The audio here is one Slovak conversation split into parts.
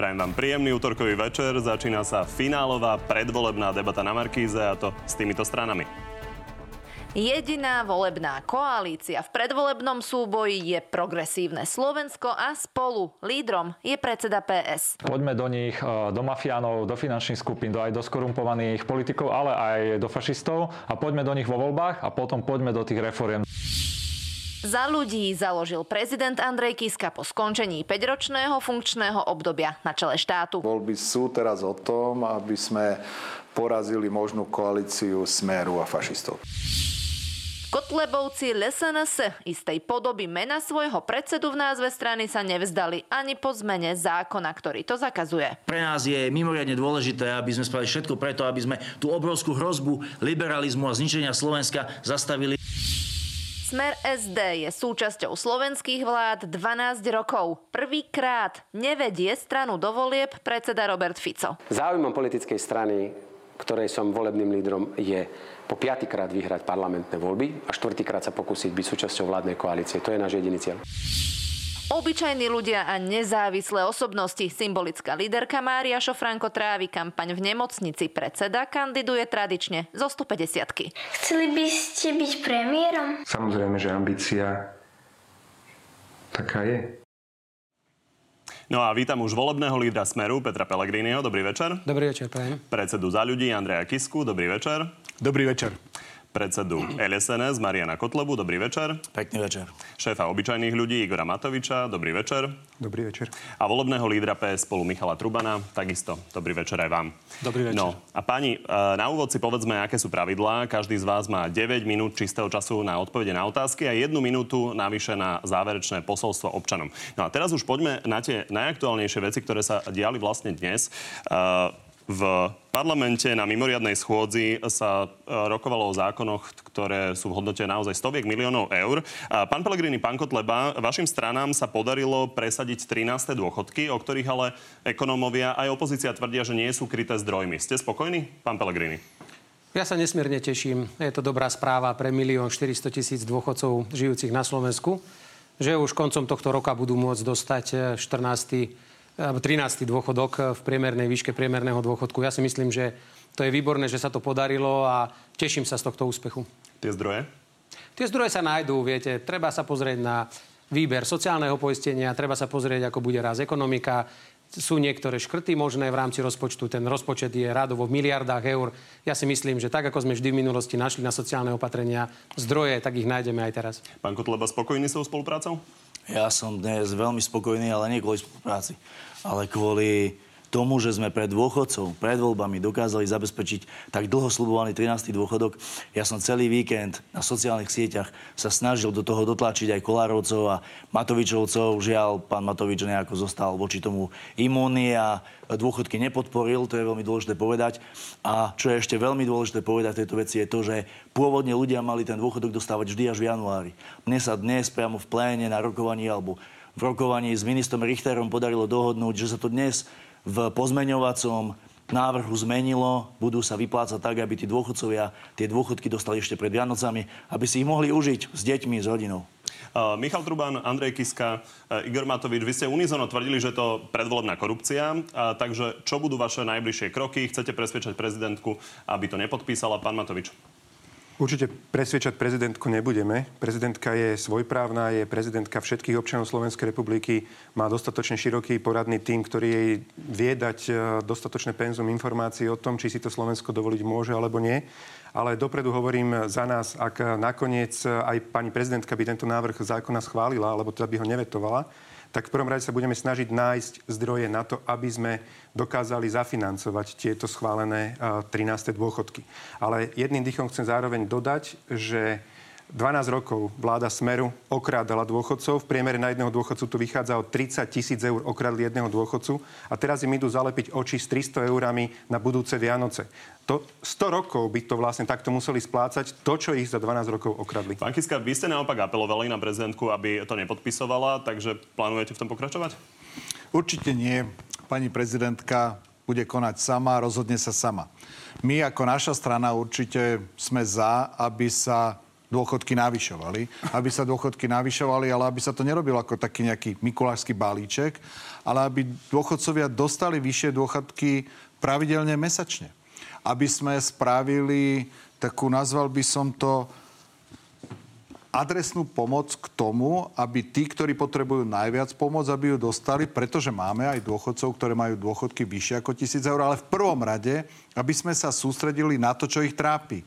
Prajem vám príjemný útorkový večer. Začína sa finálová predvolebná debata na Markíze a to s týmito stranami. Jediná volebná koalícia v predvolebnom súboji je progresívne Slovensko a spolu lídrom je predseda PS. Poďme do nich, e, do mafiánov, do finančných skupín, do aj do skorumpovaných politikov, ale aj do fašistov a poďme do nich vo voľbách a potom poďme do tých reforiem. Za ľudí založil prezident Andrej Kiska po skončení 5-ročného funkčného obdobia na čele štátu. Voľby sú teraz o tom, aby sme porazili možnú koalíciu Smeru a fašistov. Kotlebovci LSNS istej podoby mena svojho predsedu v názve strany sa nevzdali ani po zmene zákona, ktorý to zakazuje. Pre nás je mimoriadne dôležité, aby sme spravili všetko preto, aby sme tú obrovskú hrozbu liberalizmu a zničenia Slovenska zastavili. Smer SD je súčasťou slovenských vlád 12 rokov. Prvýkrát nevedie stranu do volieb predseda Robert Fico. Záujmom politickej strany, ktorej som volebným lídrom, je po piatýkrát vyhrať parlamentné voľby a štvrtýkrát sa pokúsiť byť súčasťou vládnej koalície. To je náš jediný cieľ. Obyčajní ľudia a nezávislé osobnosti. Symbolická líderka Mária Šofranko trávi kampaň v nemocnici. Predseda kandiduje tradične zo 150 Chceli by ste byť premiérom? Samozrejme, že ambícia taká je. No a vítam už volebného lídra Smeru Petra Pellegriniho. Dobrý večer. Dobrý večer, prajem. Predsedu za ľudí Andreja Kisku. Dobrý večer. Dobrý večer. Predsedu LSNS Mariana Kotlebu. Dobrý večer. Pekný večer. Šéfa obyčajných ľudí Igora Matoviča. Dobrý večer. Dobrý večer. A volebného lídra PS spolu Michala Trubana. Takisto. Dobrý večer aj vám. Dobrý večer. No a pani, e, na úvod si povedzme, aké sú pravidlá. Každý z vás má 9 minút čistého času na odpovede na otázky a jednu minútu navyše na záverečné posolstvo občanom. No a teraz už poďme na tie najaktuálnejšie veci, ktoré sa diali vlastne dnes. V parlamente na mimoriadnej schôdzi sa e, rokovalo o zákonoch, ktoré sú v hodnote naozaj stoviek miliónov eur. Pán Pelegrini, pán Kotleba, vašim stranám sa podarilo presadiť 13. dôchodky, o ktorých ale ekonómovia aj opozícia tvrdia, že nie sú kryté zdrojmi. Ste spokojní, pán Pelegrini? Ja sa nesmierne teším. Je to dobrá správa pre milión 400 tisíc dôchodcov žijúcich na Slovensku, že už koncom tohto roka budú môcť dostať 14 13. dôchodok v priemernej výške priemerného dôchodku. Ja si myslím, že to je výborné, že sa to podarilo a teším sa z tohto úspechu. Tie zdroje? Tie zdroje sa nájdú, viete. Treba sa pozrieť na výber sociálneho poistenia, treba sa pozrieť, ako bude raz ekonomika. Sú niektoré škrty možné v rámci rozpočtu. Ten rozpočet je rádovo v miliardách eur. Ja si myslím, že tak, ako sme vždy v minulosti našli na sociálne opatrenia zdroje, tak ich nájdeme aj teraz. Pán Kotleba, spokojný s tou spoluprácou? Ja som dnes veľmi spokojný, ale nie kvôli spolupráci ale kvôli tomu, že sme pred dôchodcov, pred voľbami dokázali zabezpečiť tak dlho slubovaný 13. dôchodok. Ja som celý víkend na sociálnych sieťach sa snažil do toho dotlačiť aj Kolárovcov a Matovičovcov. Žiaľ, pán Matovič nejako zostal voči tomu imúnny a dôchodky nepodporil, to je veľmi dôležité povedať. A čo je ešte veľmi dôležité povedať tejto veci je to, že pôvodne ľudia mali ten dôchodok dostávať vždy až v januári. Mne sa dnes priamo v pléne na rokovaní alebo v rokovaní s ministrom Richterom podarilo dohodnúť, že sa to dnes v pozmeňovacom návrhu zmenilo, budú sa vyplácať tak, aby tí dôchodcovia tie dôchodky dostali ešte pred Vianocami, aby si ich mohli užiť s deťmi, s rodinou. Uh, Michal Truban, Andrej Kiska, uh, Igor Matovič, vy ste unizono tvrdili, že to predvolebná korupcia, uh, takže čo budú vaše najbližšie kroky? Chcete presvedčať prezidentku, aby to nepodpísala? Pán Matovič. Určite presviečať prezidentku nebudeme. Prezidentka je svojprávna, je prezidentka všetkých občanov Slovenskej republiky, má dostatočne široký poradný tým, ktorý jej vie dať e, dostatočné penzum informácií o tom, či si to Slovensko dovoliť môže alebo nie. Ale dopredu hovorím za nás, ak nakoniec aj pani prezidentka by tento návrh zákona schválila, alebo teda by ho nevetovala, tak v prvom rade sa budeme snažiť nájsť zdroje na to, aby sme dokázali zafinancovať tieto schválené 13. dôchodky. Ale jedným dýchom chcem zároveň dodať, že 12 rokov vláda Smeru okrádala dôchodcov. V priemere na jedného dôchodcu tu vychádza o 30 tisíc eur okradli jedného dôchodcu a teraz im idú zalepiť oči s 300 eurami na budúce Vianoce. To 100 rokov by to vlastne takto museli splácať, to, čo ich za 12 rokov okradli. Pán Kiska, vy ste naopak apelovali na prezidentku, aby to nepodpisovala, takže plánujete v tom pokračovať? Určite nie. Pani prezidentka bude konať sama, rozhodne sa sama. My ako naša strana určite sme za, aby sa dôchodky navyšovali. Aby sa dôchodky navyšovali, ale aby sa to nerobilo ako taký nejaký mikulášsky balíček, ale aby dôchodcovia dostali vyššie dôchodky pravidelne mesačne. Aby sme spravili takú, nazval by som to, adresnú pomoc k tomu, aby tí, ktorí potrebujú najviac pomoc, aby ju dostali, pretože máme aj dôchodcov, ktoré majú dôchodky vyššie ako tisíc eur, ale v prvom rade, aby sme sa sústredili na to, čo ich trápi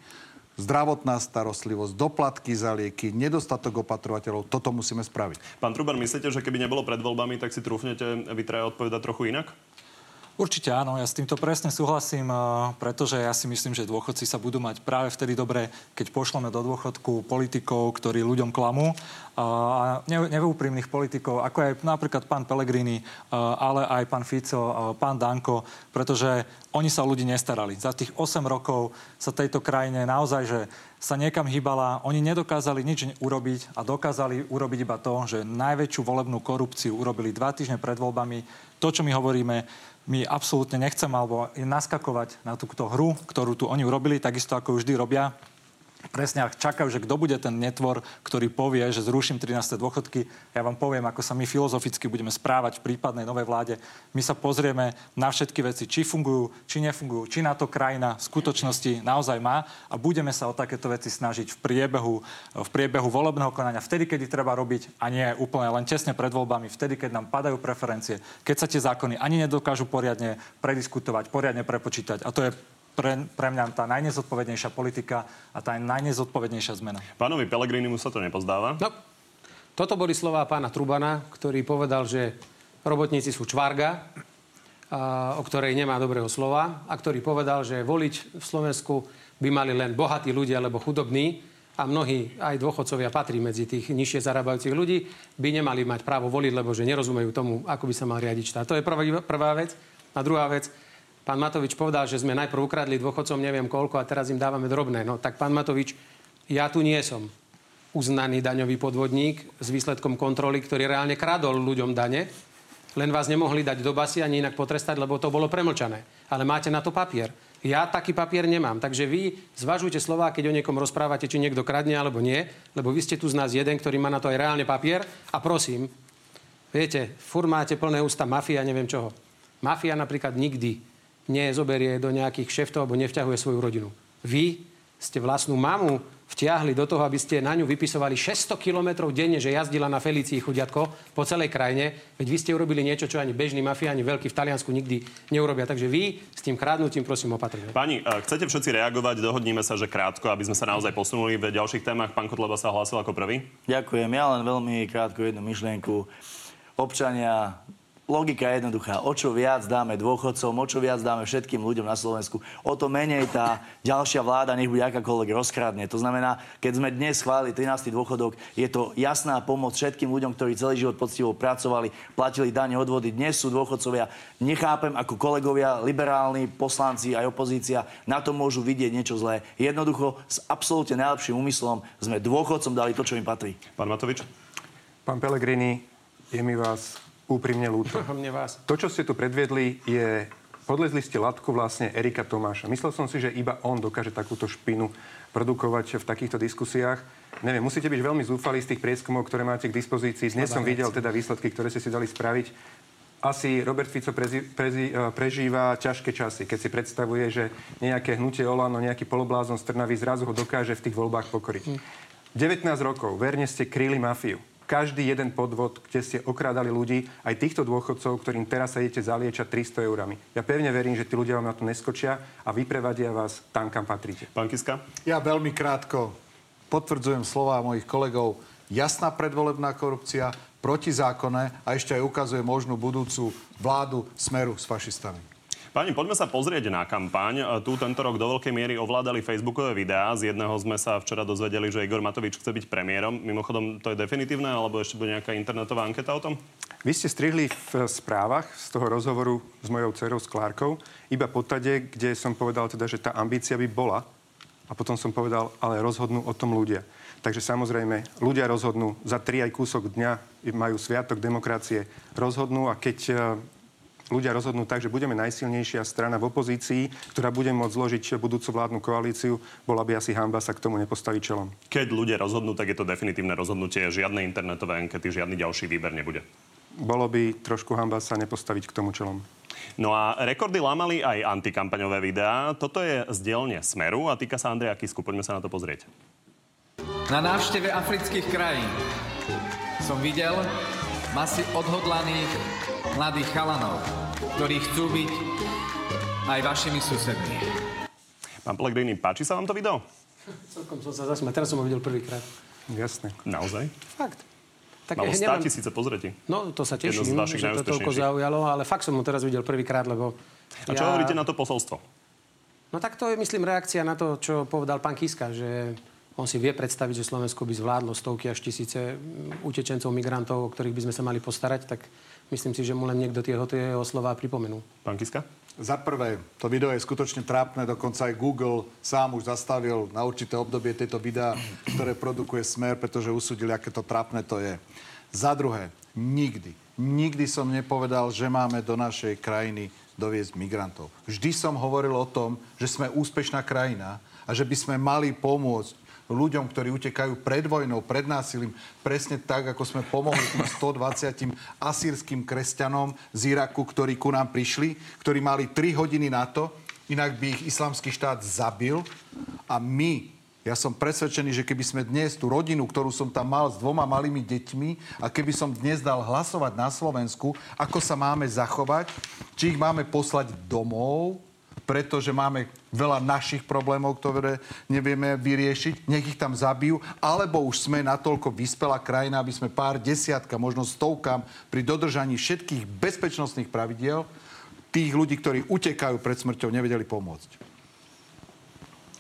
zdravotná starostlivosť, doplatky za lieky, nedostatok opatrovateľov. Toto musíme spraviť. Pán Truban, myslíte, že keby nebolo pred voľbami, tak si trúfnete vy odpovedať trochu inak? Určite áno, ja s týmto presne súhlasím, pretože ja si myslím, že dôchodci sa budú mať práve vtedy dobre, keď pošleme do dôchodku politikov, ktorí ľuďom klamú a neúprimných politikov, ako aj napríklad pán Pellegrini, ale aj pán Fico, pán Danko, pretože oni sa o ľudí nestarali. Za tých 8 rokov sa tejto krajine naozaj, že sa niekam hýbala, oni nedokázali nič urobiť a dokázali urobiť iba to, že najväčšiu volebnú korupciu urobili dva týždne pred voľbami. To, čo my hovoríme, my absolútne nechceme alebo naskakovať na túto hru, ktorú tu oni urobili, takisto ako vždy robia presne ak čakajú, že kto bude ten netvor, ktorý povie, že zruším 13. dôchodky. Ja vám poviem, ako sa my filozoficky budeme správať v prípadnej novej vláde. My sa pozrieme na všetky veci, či fungujú, či nefungujú, či na to krajina v skutočnosti naozaj má a budeme sa o takéto veci snažiť v priebehu, v priebehu volebného konania, vtedy, kedy treba robiť a nie úplne len tesne pred voľbami, vtedy, keď nám padajú preferencie, keď sa tie zákony ani nedokážu poriadne prediskutovať, poriadne prepočítať. A to je pre, pre mňa tá najnezodpovednejšia politika a tá najnezodpovednejšia zmena. Pánovi mu sa to nepozdáva? No, toto boli slova pána Trubana, ktorý povedal, že robotníci sú čvarga, a, o ktorej nemá dobrého slova a ktorý povedal, že voliť v Slovensku by mali len bohatí ľudia alebo chudobní a mnohí aj dôchodcovia patrí medzi tých nižšie zarábajúcich ľudí, by nemali mať právo voliť, lebo že nerozumejú tomu, ako by sa mal riadiť štát. To je prvá, prvá vec. A druhá vec, Pán Matovič povedal, že sme najprv ukradli dôchodcom neviem koľko a teraz im dávame drobné. No tak pán Matovič, ja tu nie som uznaný daňový podvodník s výsledkom kontroly, ktorý reálne kradol ľuďom dane. Len vás nemohli dať do basy ani inak potrestať, lebo to bolo premlčané. Ale máte na to papier. Ja taký papier nemám. Takže vy zvažujte slova, keď o niekom rozprávate, či niekto kradne alebo nie, lebo vy ste tu z nás jeden, ktorý má na to aj reálne papier. A prosím, viete, fur máte plné ústa mafia, neviem čoho. Mafia napríklad nikdy nezoberie do nejakých šeftov alebo nevťahuje svoju rodinu. Vy ste vlastnú mamu vtiahli do toho, aby ste na ňu vypisovali 600 kilometrov denne, že jazdila na Felicii chudiatko po celej krajine. Veď vy ste urobili niečo, čo ani bežní mafiáni veľkí v Taliansku nikdy neurobia. Takže vy s tým krádnutím prosím opatrne. Pani, chcete všetci reagovať? Dohodníme sa, že krátko, aby sme sa naozaj posunuli v ďalších témach. Pán Kotleba sa hlásil ako prvý. Ďakujem. Ja len veľmi krátko jednu myšlienku. Občania logika je jednoduchá. O čo viac dáme dôchodcom, o čo viac dáme všetkým ľuďom na Slovensku, o to menej tá ďalšia vláda, nech bude akákoľvek, rozkradne. To znamená, keď sme dnes schválili 13. dôchodok, je to jasná pomoc všetkým ľuďom, ktorí celý život poctivo pracovali, platili dane, odvody. Dnes sú dôchodcovia. Nechápem, ako kolegovia, liberálni poslanci aj opozícia na to môžu vidieť niečo zlé. Jednoducho, s absolútne najlepším úmyslom sme dôchodcom dali to, čo im patrí. Pán Matovič? Pán Pelegrini, je mi vás úprimne ľúto. vás. To, čo ste tu predviedli, je... Podlezli ste latku vlastne Erika Tomáša. Myslel som si, že iba on dokáže takúto špinu produkovať v takýchto diskusiách. Neviem, musíte byť veľmi zúfali z tých prieskumov, ktoré máte k dispozícii. Dnes som videl teda výsledky, ktoré ste si dali spraviť. Asi Robert Fico prezi, prezi, eh, prežíva ťažké časy, keď si predstavuje, že nejaké hnutie Olano, nejaký poloblázon z Trnavy zrazu ho dokáže v tých voľbách pokoriť. 19 hm. rokov, verne ste kryli mafiu každý jeden podvod, kde ste okrádali ľudí, aj týchto dôchodcov, ktorým teraz sa idete zaliečať 300 eurami. Ja pevne verím, že tí ľudia vám na to neskočia a vyprevadia vás tam, kam patríte. Pán Kiska? Ja veľmi krátko potvrdzujem slova mojich kolegov. Jasná predvolebná korupcia, protizákonné a ešte aj ukazuje možnú budúcu vládu smeru s fašistami. Pani, poďme sa pozrieť na kampaň. E, tu tento rok do veľkej miery ovládali facebookové videá. Z jedného sme sa včera dozvedeli, že Igor Matovič chce byť premiérom. Mimochodom, to je definitívne, alebo ešte bude nejaká internetová anketa o tom? Vy ste strihli v správach z toho rozhovoru s mojou dcerou, s Klárkou, iba potade, kde som povedal teda, že tá ambícia by bola. A potom som povedal, ale rozhodnú o tom ľudia. Takže samozrejme, ľudia rozhodnú, za tri aj kúsok dňa majú sviatok demokracie, rozhodnú a keď ľudia rozhodnú tak, že budeme najsilnejšia strana v opozícii, ktorá bude môcť zložiť budúcu vládnu koalíciu, bola by asi hamba sa k tomu nepostaviť čelom. Keď ľudia rozhodnú, tak je to definitívne rozhodnutie. Žiadne internetové ankety, žiadny ďalší výber nebude. Bolo by trošku hamba sa nepostaviť k tomu čelom. No a rekordy lámali aj antikampaňové videá. Toto je z dielne Smeru a týka sa Andreja Kisku. Poďme sa na to pozrieť. Na návšteve afrických krajín som videl masy odhodlaných mladých chalanov, ktorí chcú byť aj vašimi susedmi. Pán Pellegrini, páči sa vám to video? Celkom som sa zasmiel. Teraz som ho videl prvýkrát. Jasné. Naozaj? Fakt. Tak Malo 100 nemám... tisíce pozretí. No, to sa teším, že to toľko zaujalo, ale fakt som ho teraz videl prvýkrát, lebo... A čo ja... hovoríte na to posolstvo? No tak to je, myslím, reakcia na to, čo povedal pán Kiska, že on si vie predstaviť, že Slovensko by zvládlo stovky až tisíce utečencov, migrantov, o ktorých by sme sa mali postarať, tak myslím si, že mu len niekto tie jeho slova pripomenul. Pán Kiska? Za prvé, to video je skutočne trápne, dokonca aj Google sám už zastavil na určité obdobie tieto videá, ktoré produkuje Smer, pretože usúdili, aké to trápne to je. Za druhé, nikdy, nikdy som nepovedal, že máme do našej krajiny doviezť migrantov. Vždy som hovoril o tom, že sme úspešná krajina a že by sme mali pomôcť ľuďom, ktorí utekajú pred vojnou, pred násilím, presne tak, ako sme pomohli tým 120 asýrským kresťanom z Iraku, ktorí ku nám prišli, ktorí mali 3 hodiny na to, inak by ich islamský štát zabil. A my, ja som presvedčený, že keby sme dnes tú rodinu, ktorú som tam mal s dvoma malými deťmi a keby som dnes dal hlasovať na Slovensku, ako sa máme zachovať, či ich máme poslať domov, pretože máme veľa našich problémov, ktoré nevieme vyriešiť, nech ich tam zabijú, alebo už sme natoľko vyspelá krajina, aby sme pár desiatka, možno stovkám pri dodržaní všetkých bezpečnostných pravidiel tých ľudí, ktorí utekajú pred smrťou, nevedeli pomôcť.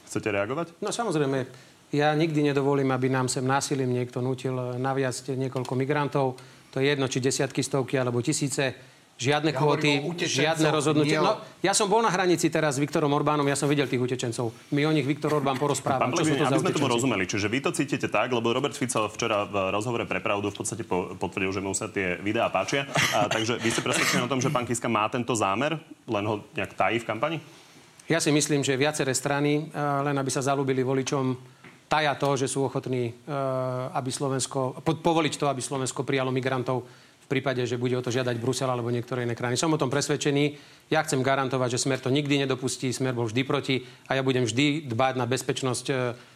Chcete reagovať? No samozrejme, ja nikdy nedovolím, aby nám sem násilím niekto nutil naviazť niekoľko migrantov. To je jedno, či desiatky, stovky alebo tisíce Žiadne ja kvóty, žiadne rozhodnutie. No, ja som bol na hranici teraz s Viktorom Orbánom, ja som videl tých utečencov. My o nich Viktor Orbán porozpráva. Pán čo sú to aby sme tomu rozumeli, čiže vy to cítite tak, lebo Robert Fico včera v rozhovore pre pravdu v podstate potvrdil, že mu sa tie videá páčia. A, takže vy ste presvedčení o tom, že pán Kiska má tento zámer, len ho nejak tají v kampani? Ja si myslím, že viaceré strany, len aby sa zalúbili voličom, taja to, že sú ochotní aby Slovensko, povoliť to, aby Slovensko prijalo migrantov v prípade, že bude o to žiadať Brusel alebo niektoré iné krajiny. Som o tom presvedčený. Ja chcem garantovať, že Smer to nikdy nedopustí. Smer bol vždy proti a ja budem vždy dbať na bezpečnosť e,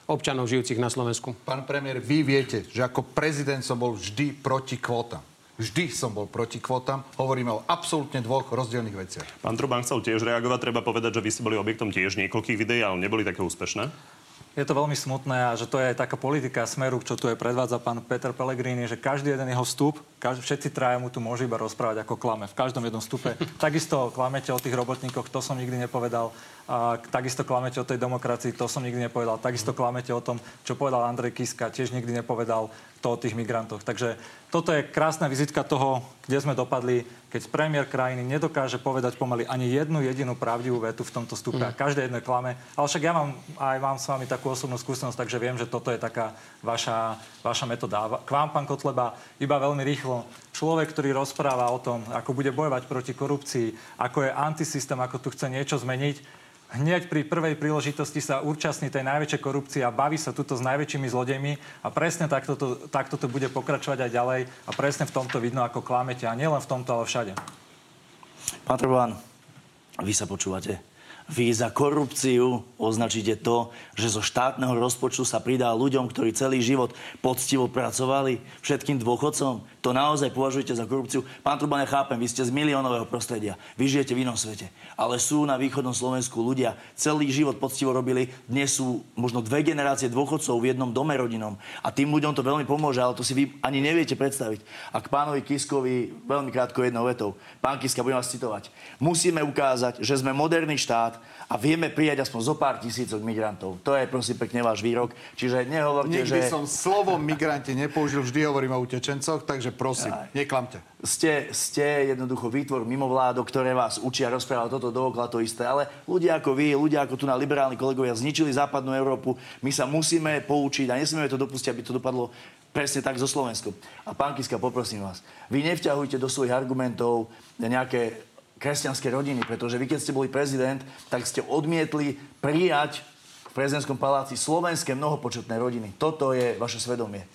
občanov žijúcich na Slovensku. Pán premiér, vy viete, že ako prezident som bol vždy proti kvótam. Vždy som bol proti kvótam. Hovoríme o absolútne dvoch rozdielných veciach. Pán Truban chcel tiež reagovať. Treba povedať, že vy ste boli objektom tiež niekoľkých videí, ale neboli také úspešné je to veľmi smutné a že to je aj taká politika smeru, čo tu je predvádza pán Peter Pellegrini, že každý jeden jeho vstup, každý, všetci traja mu tu môžu iba rozprávať ako klame. V každom jednom vstupe. Takisto klamete o tých robotníkoch, to som nikdy nepovedal. A takisto klamete o tej demokracii, to som nikdy nepovedal. Takisto klamete o tom, čo povedal Andrej Kiska, tiež nikdy nepovedal to o tých migrantoch. Takže toto je krásna vizitka toho, kde sme dopadli, keď premiér krajiny nedokáže povedať pomaly ani jednu jedinú pravdivú vetu v tomto stupe mm. a každé jedno klame. Ale však ja mám aj mám s vami takú osobnú skúsenosť, takže viem, že toto je taká vaša, vaša metóda. K vám, pán Kotleba, iba veľmi rýchlo. Človek, ktorý rozpráva o tom, ako bude bojovať proti korupcii, ako je antisystém, ako tu chce niečo zmeniť, hneď pri prvej príležitosti sa účastní tej najväčšej korupcie a baví sa tuto s najväčšími zlodejmi a presne takto to, takto to bude pokračovať aj ďalej a presne v tomto vidno, ako klamete a nielen v tomto, ale všade. Pán Trubán, vy sa počúvate? Vy za korupciu označíte to, že zo štátneho rozpočtu sa pridá ľuďom, ktorí celý život poctivo pracovali, všetkým dôchodcom. To naozaj považujete za korupciu. Pán Truban, ja chápem, vy ste z miliónového prostredia. Vy žijete v inom svete. Ale sú na východnom Slovensku ľudia, celý život poctivo robili. Dnes sú možno dve generácie dôchodcov v jednom dome rodinom. A tým ľuďom to veľmi pomôže, ale to si vy ani neviete predstaviť. A k pánovi Kiskovi veľmi krátko jednou vetou. Pán Kiska, budem vás citovať. Musíme ukázať, že sme moderný štát, a vieme prijať aspoň zo pár tisícok migrantov. To je prosím pekne váš výrok. Čiže nehovorte, Nikdy že... som slovo migranti nepoužil, vždy hovorím o utečencoch, takže prosím, Aj. neklamte. Ste, ste jednoducho výtvor mimovládok, ktoré vás učia rozprávať toto dookola to isté. Ale ľudia ako vy, ľudia ako tu na liberálni kolegovia zničili západnú Európu. My sa musíme poučiť a nesmieme to dopustiť, aby to dopadlo presne tak zo Slovensku. A pán Kiska, poprosím vás, vy nevťahujte do svojich argumentov nejaké kresťanské rodiny, pretože vy, keď ste boli prezident, tak ste odmietli prijať v prezidentskom paláci slovenské mnohopočetné rodiny. Toto je vaše svedomie.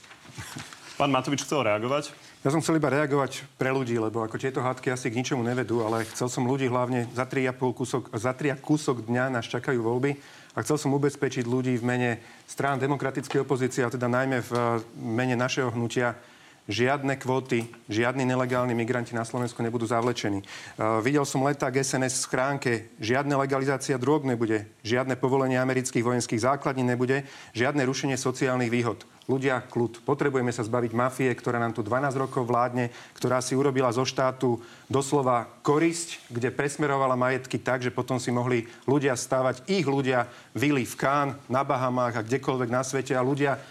Pán Matovič chcel reagovať? Ja som chcel iba reagovať pre ľudí, lebo ako tieto hádky asi k ničomu nevedú, ale chcel som ľudí hlavne za 3,5 kúsok, za 3 kúsok dňa nás čakajú voľby a chcel som ubezpečiť ľudí v mene strán demokratickej opozície, a teda najmä v mene našeho hnutia, žiadne kvóty, žiadni nelegálni migranti na Slovensku nebudú zavlečení. Uh, videl som leták SNS v schránke, žiadna legalizácia drog nebude, žiadne povolenie amerických vojenských základní nebude, žiadne rušenie sociálnych výhod. Ľudia, kľud. Potrebujeme sa zbaviť mafie, ktorá nám tu 12 rokov vládne, ktorá si urobila zo štátu doslova korisť, kde presmerovala majetky tak, že potom si mohli ľudia stávať, ich ľudia vily v Kán, na Bahamách a kdekoľvek na svete a ľudia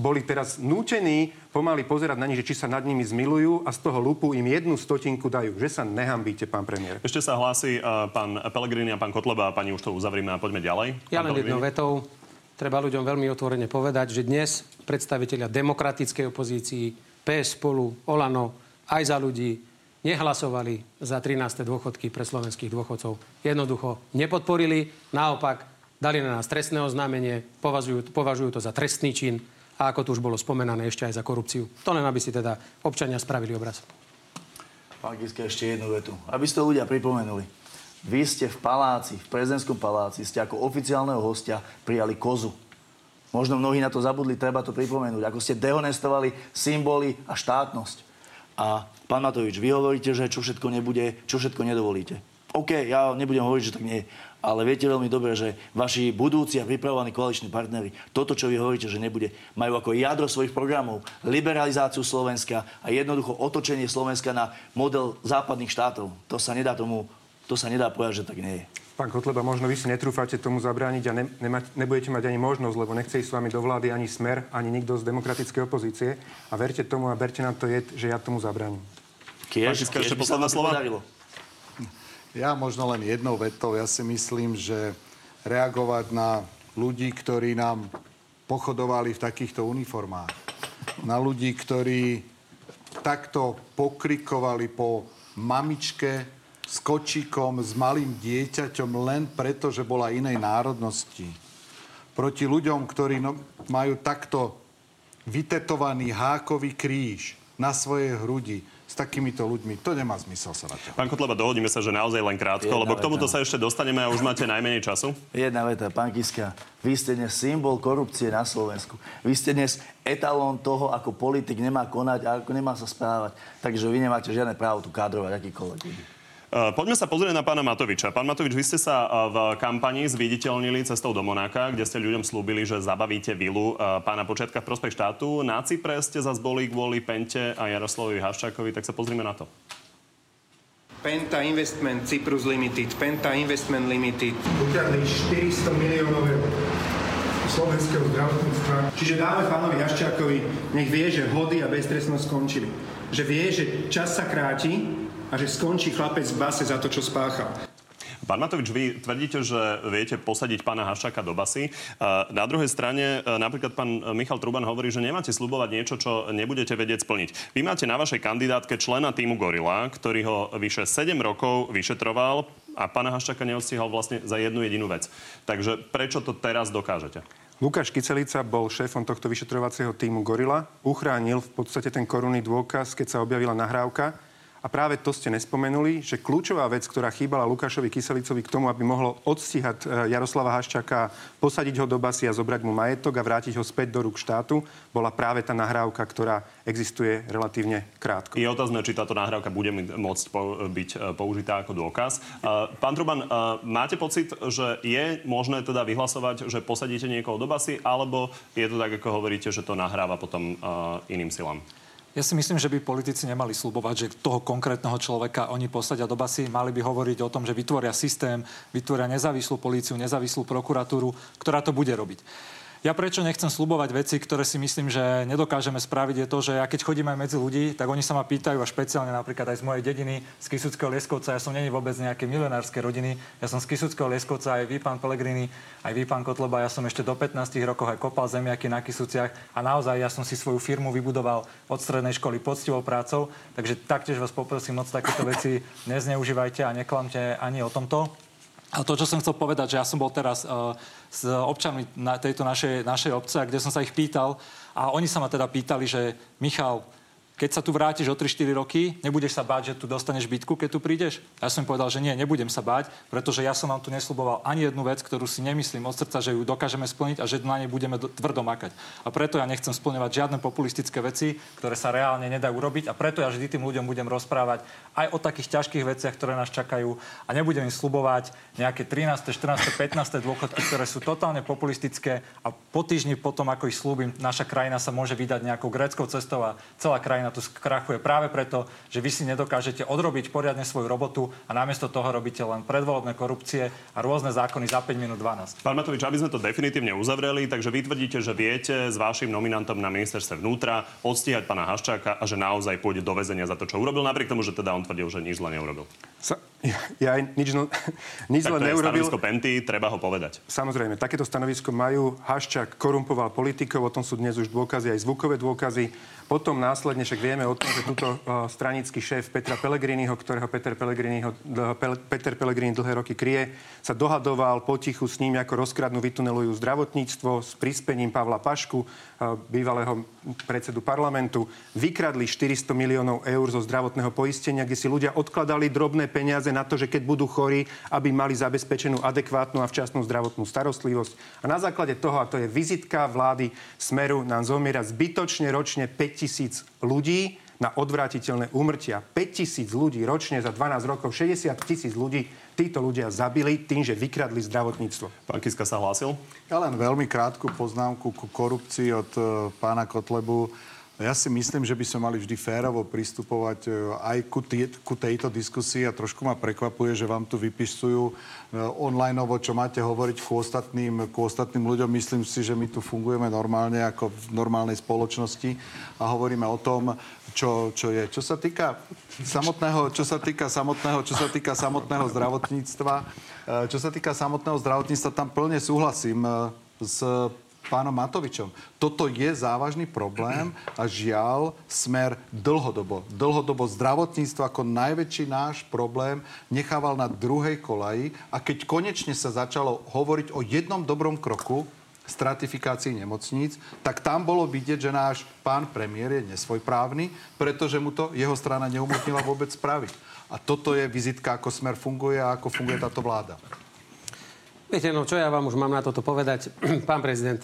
boli teraz nútení pomaly pozerať na nich, že či sa nad nimi zmilujú a z toho lupu im jednu stotinku dajú. Že sa nehambíte, pán premiér. Ešte sa hlási uh, pán Pelegrini a pán Kotleba a pani už to uzavrieme a poďme ďalej. Ja len jednou vetou. Treba ľuďom veľmi otvorene povedať, že dnes predstaviteľia demokratickej opozícii, PS spolu, Olano, aj za ľudí, nehlasovali za 13. dôchodky pre slovenských dôchodcov. Jednoducho nepodporili, naopak dali na nás trestné oznámenie, považujú, považujú to za trestný čin a ako tu už bolo spomenané, ešte aj za korupciu. To len, aby si teda občania spravili obraz. Pán Kiska, ešte jednu vetu. Aby ste ľudia pripomenuli. Vy ste v paláci, v prezidentskom paláci, ste ako oficiálneho hostia prijali kozu. Možno mnohí na to zabudli, treba to pripomenúť. Ako ste dehonestovali symboly a štátnosť. A pán Matovič, vy hovoríte, že čo všetko nebude, čo všetko nedovolíte. OK, ja nebudem hovoriť, že tak nie ale viete veľmi dobre, že vaši budúci a pripravovaní koaliční partnery, toto, čo vy hovoríte, že nebude, majú ako jadro svojich programov liberalizáciu Slovenska a jednoducho otočenie Slovenska na model západných štátov. To sa nedá tomu, to sa nedá povedať, že tak nie je. Pán Kotleba, možno vy si netrúfate tomu zabrániť a ne, nema, nebudete mať ani možnosť, lebo nechce ísť s vami do vlády ani smer, ani nikto z demokratickej opozície. A verte tomu a berte nám to je, že ja tomu zabránim. Kiež, kiež, kiež by sa slova? Podarilo. Ja možno len jednou vetou. Ja si myslím, že reagovať na ľudí, ktorí nám pochodovali v takýchto uniformách, na ľudí, ktorí takto pokrikovali po mamičke s kočíkom, s malým dieťaťom len preto, že bola inej národnosti. Proti ľuďom, ktorí no, majú takto vytetovaný hákový kríž na svojej hrudi s takýmito ľuďmi. To nemá zmysel sa na to. Pán Kotleba, dohodíme sa, že naozaj len krátko, Jedna lebo k tomuto sa ešte dostaneme a už máte najmenej času. Jedna veta, pán Kiska. Vy ste dnes symbol korupcie na Slovensku. Vy ste dnes etalón toho, ako politik nemá konať a ako nemá sa správať. Takže vy nemáte žiadne právo tu kádrovať akýkoľvek ľudí. Poďme sa pozrieť na pána Matoviča. Pán Matovič, vy ste sa eh, v kampani zviditeľnili cestou do Monáka, kde ste ľuďom slúbili, že zabavíte vilu eh, pána Počiatka v prospech štátu. Na Cypre ste zase boli kvôli Pente a Jaroslavovi Haščákovi, tak sa pozrime na to. Penta Investment Cyprus Limited, Penta Investment Limited. Utiahli 400 miliónov eur slovenského zdravotníctva. Čiže dáme pánovi Haščákovi, nech vie, že hody a beztrestnosť skončili. Že vie, že čas sa kráti a že skončí chlapec v base za to, čo spáchal. Pán Matovič, vy tvrdíte, že viete posadiť pána Haščáka do basy. Na druhej strane napríklad pán Michal Truban hovorí, že nemáte slubovať niečo, čo nebudete vedieť splniť. Vy máte na vašej kandidátke člena týmu Gorila, ktorý ho vyše 7 rokov vyšetroval a pána Haščáka neostihal vlastne za jednu jedinú vec. Takže prečo to teraz dokážete? Lukáš Kicelica bol šéfom tohto vyšetrovacieho týmu Gorila. Uchránil v podstate ten korunný dôkaz, keď sa objavila nahrávka a práve to ste nespomenuli, že kľúčová vec, ktorá chýbala Lukášovi Kyselicovi k tomu, aby mohlo odstíhať e, Jaroslava Haščaka, posadiť ho do basy a zobrať mu majetok a vrátiť ho späť do rúk štátu, bola práve tá nahrávka, ktorá existuje relatívne krátko. Je otázne, či táto nahrávka bude môcť byť e, použitá ako dôkaz. E, pán Truban, máte pocit, že je možné teda vyhlasovať, že posadíte niekoho do basy, alebo je to tak, ako hovoríte, že to nahráva potom iným silám? Ja si myslím, že by politici nemali slúbovať, že toho konkrétneho človeka oni posadia do basy. Mali by hovoriť o tom, že vytvoria systém, vytvoria nezávislú políciu, nezávislú prokuratúru, ktorá to bude robiť. Ja prečo nechcem slubovať veci, ktoré si myslím, že nedokážeme spraviť, je to, že ja keď chodím aj medzi ľudí, tak oni sa ma pýtajú, a špeciálne napríklad aj z mojej dediny, z Kisuckého Lieskovca, ja som není vôbec nejaké milionárske rodiny, ja som z Kisuckého Lieskovca, aj vy, pán Pelegrini, aj vy, pán Kotleba, ja som ešte do 15 rokov aj kopal zemiaky na Kisuciach a naozaj ja som si svoju firmu vybudoval od strednej školy poctivou prácou, takže taktiež vás poprosím moc takéto veci nezneužívajte a neklamte ani o tomto. A to, čo som chcel povedať, že ja som bol teraz uh, s občanmi na tejto našej, našej obce, kde som sa ich pýtal. A oni sa ma teda pýtali, že Michal, keď sa tu vrátiš o 3-4 roky, nebudeš sa báť, že tu dostaneš bytku, keď tu prídeš? Ja som povedal, že nie, nebudem sa báť, pretože ja som vám tu nesluboval ani jednu vec, ktorú si nemyslím od srdca, že ju dokážeme splniť a že na nej budeme do, tvrdo makať. A preto ja nechcem splňovať žiadne populistické veci, ktoré sa reálne nedajú urobiť a preto ja vždy tým ľuďom budem rozprávať aj o takých ťažkých veciach, ktoré nás čakajú a nebudem im slubovať nejaké 13., 14., 15. dôchodky, ktoré sú totálne populistické a po týždni potom, ako ich slúbim, naša krajina sa môže vydať nejakou gréckou cestou a celá krajina tu skrachuje práve preto, že vy si nedokážete odrobiť poriadne svoju robotu a namiesto toho robíte len predvolebné korupcie a rôzne zákony za 5 minút 12. Pán Matovič, aby sme to definitívne uzavreli, takže vy tvrdíte, že viete s vašim nominantom na ministerstve vnútra odstíhať pána Haščáka a že naozaj pôjde do väzenia za to, čo urobil, napriek tomu, že teda on tvrdil, že nič zle neurobil. Sa, ja, ja nič, no, nič tak zle neurobil. stanovisko Penty, treba ho povedať. Samozrejme, takéto stanovisko majú. Haščák korumpoval politikov, o tom sú dnes už dôkazy, aj zvukové dôkazy. Potom následne však vieme o tom, že túto uh, stranický šéf Petra Pellegriniho, ktorého Peter Pellegrini, Peter Pellegrini dlhé roky kryje, sa dohadoval potichu s ním, ako rozkradnú, vytunelujú zdravotníctvo s prispením Pavla Pašku, uh, bývalého predsedu parlamentu. Vykradli 400 miliónov eur zo zdravotného poistenia, kde si ľudia odkladali drobné peniaze na to, že keď budú chorí, aby mali zabezpečenú adekvátnu a včasnú zdravotnú starostlivosť. A na základe toho, a to je vizitka vlády Smeru, nám zomiera zbytočne ročne 5 tisíc ľudí na odvrátiteľné úmrtia. 5 tisíc ľudí ročne za 12 rokov, 60 tisíc ľudí títo ľudia zabili tým, že vykradli zdravotníctvo. Pán Kiska sa hlásil? Ja len veľmi krátku poznámku ku korupcii od uh, pána Kotlebu. Ja si myslím, že by sme mali vždy férovo pristupovať e, aj ku, tý, ku tejto diskusii a trošku ma prekvapuje, že vám tu vypisujú e, online, čo máte hovoriť ku ostatným, ku ostatným ľuďom. Myslím si, že my tu fungujeme normálne ako v normálnej spoločnosti a hovoríme o tom, čo, čo je. Čo sa týka samotného, čo sa týka samotného, čo sa týka samotného zdravotníctva, e, čo sa týka samotného zdravotníctva, tam plne súhlasím s pánom Matovičom. Toto je závažný problém a žiaľ smer dlhodobo, dlhodobo zdravotníctvo ako najväčší náš problém nechával na druhej kolaji a keď konečne sa začalo hovoriť o jednom dobrom kroku, stratifikácii nemocníc, tak tam bolo vidieť, že náš pán premiér je nesvojprávny, pretože mu to jeho strana neumožnila vôbec spraviť. A toto je vizitka, ako smer funguje a ako funguje táto vláda. Viete, no čo ja vám už mám na toto povedať, pán prezident.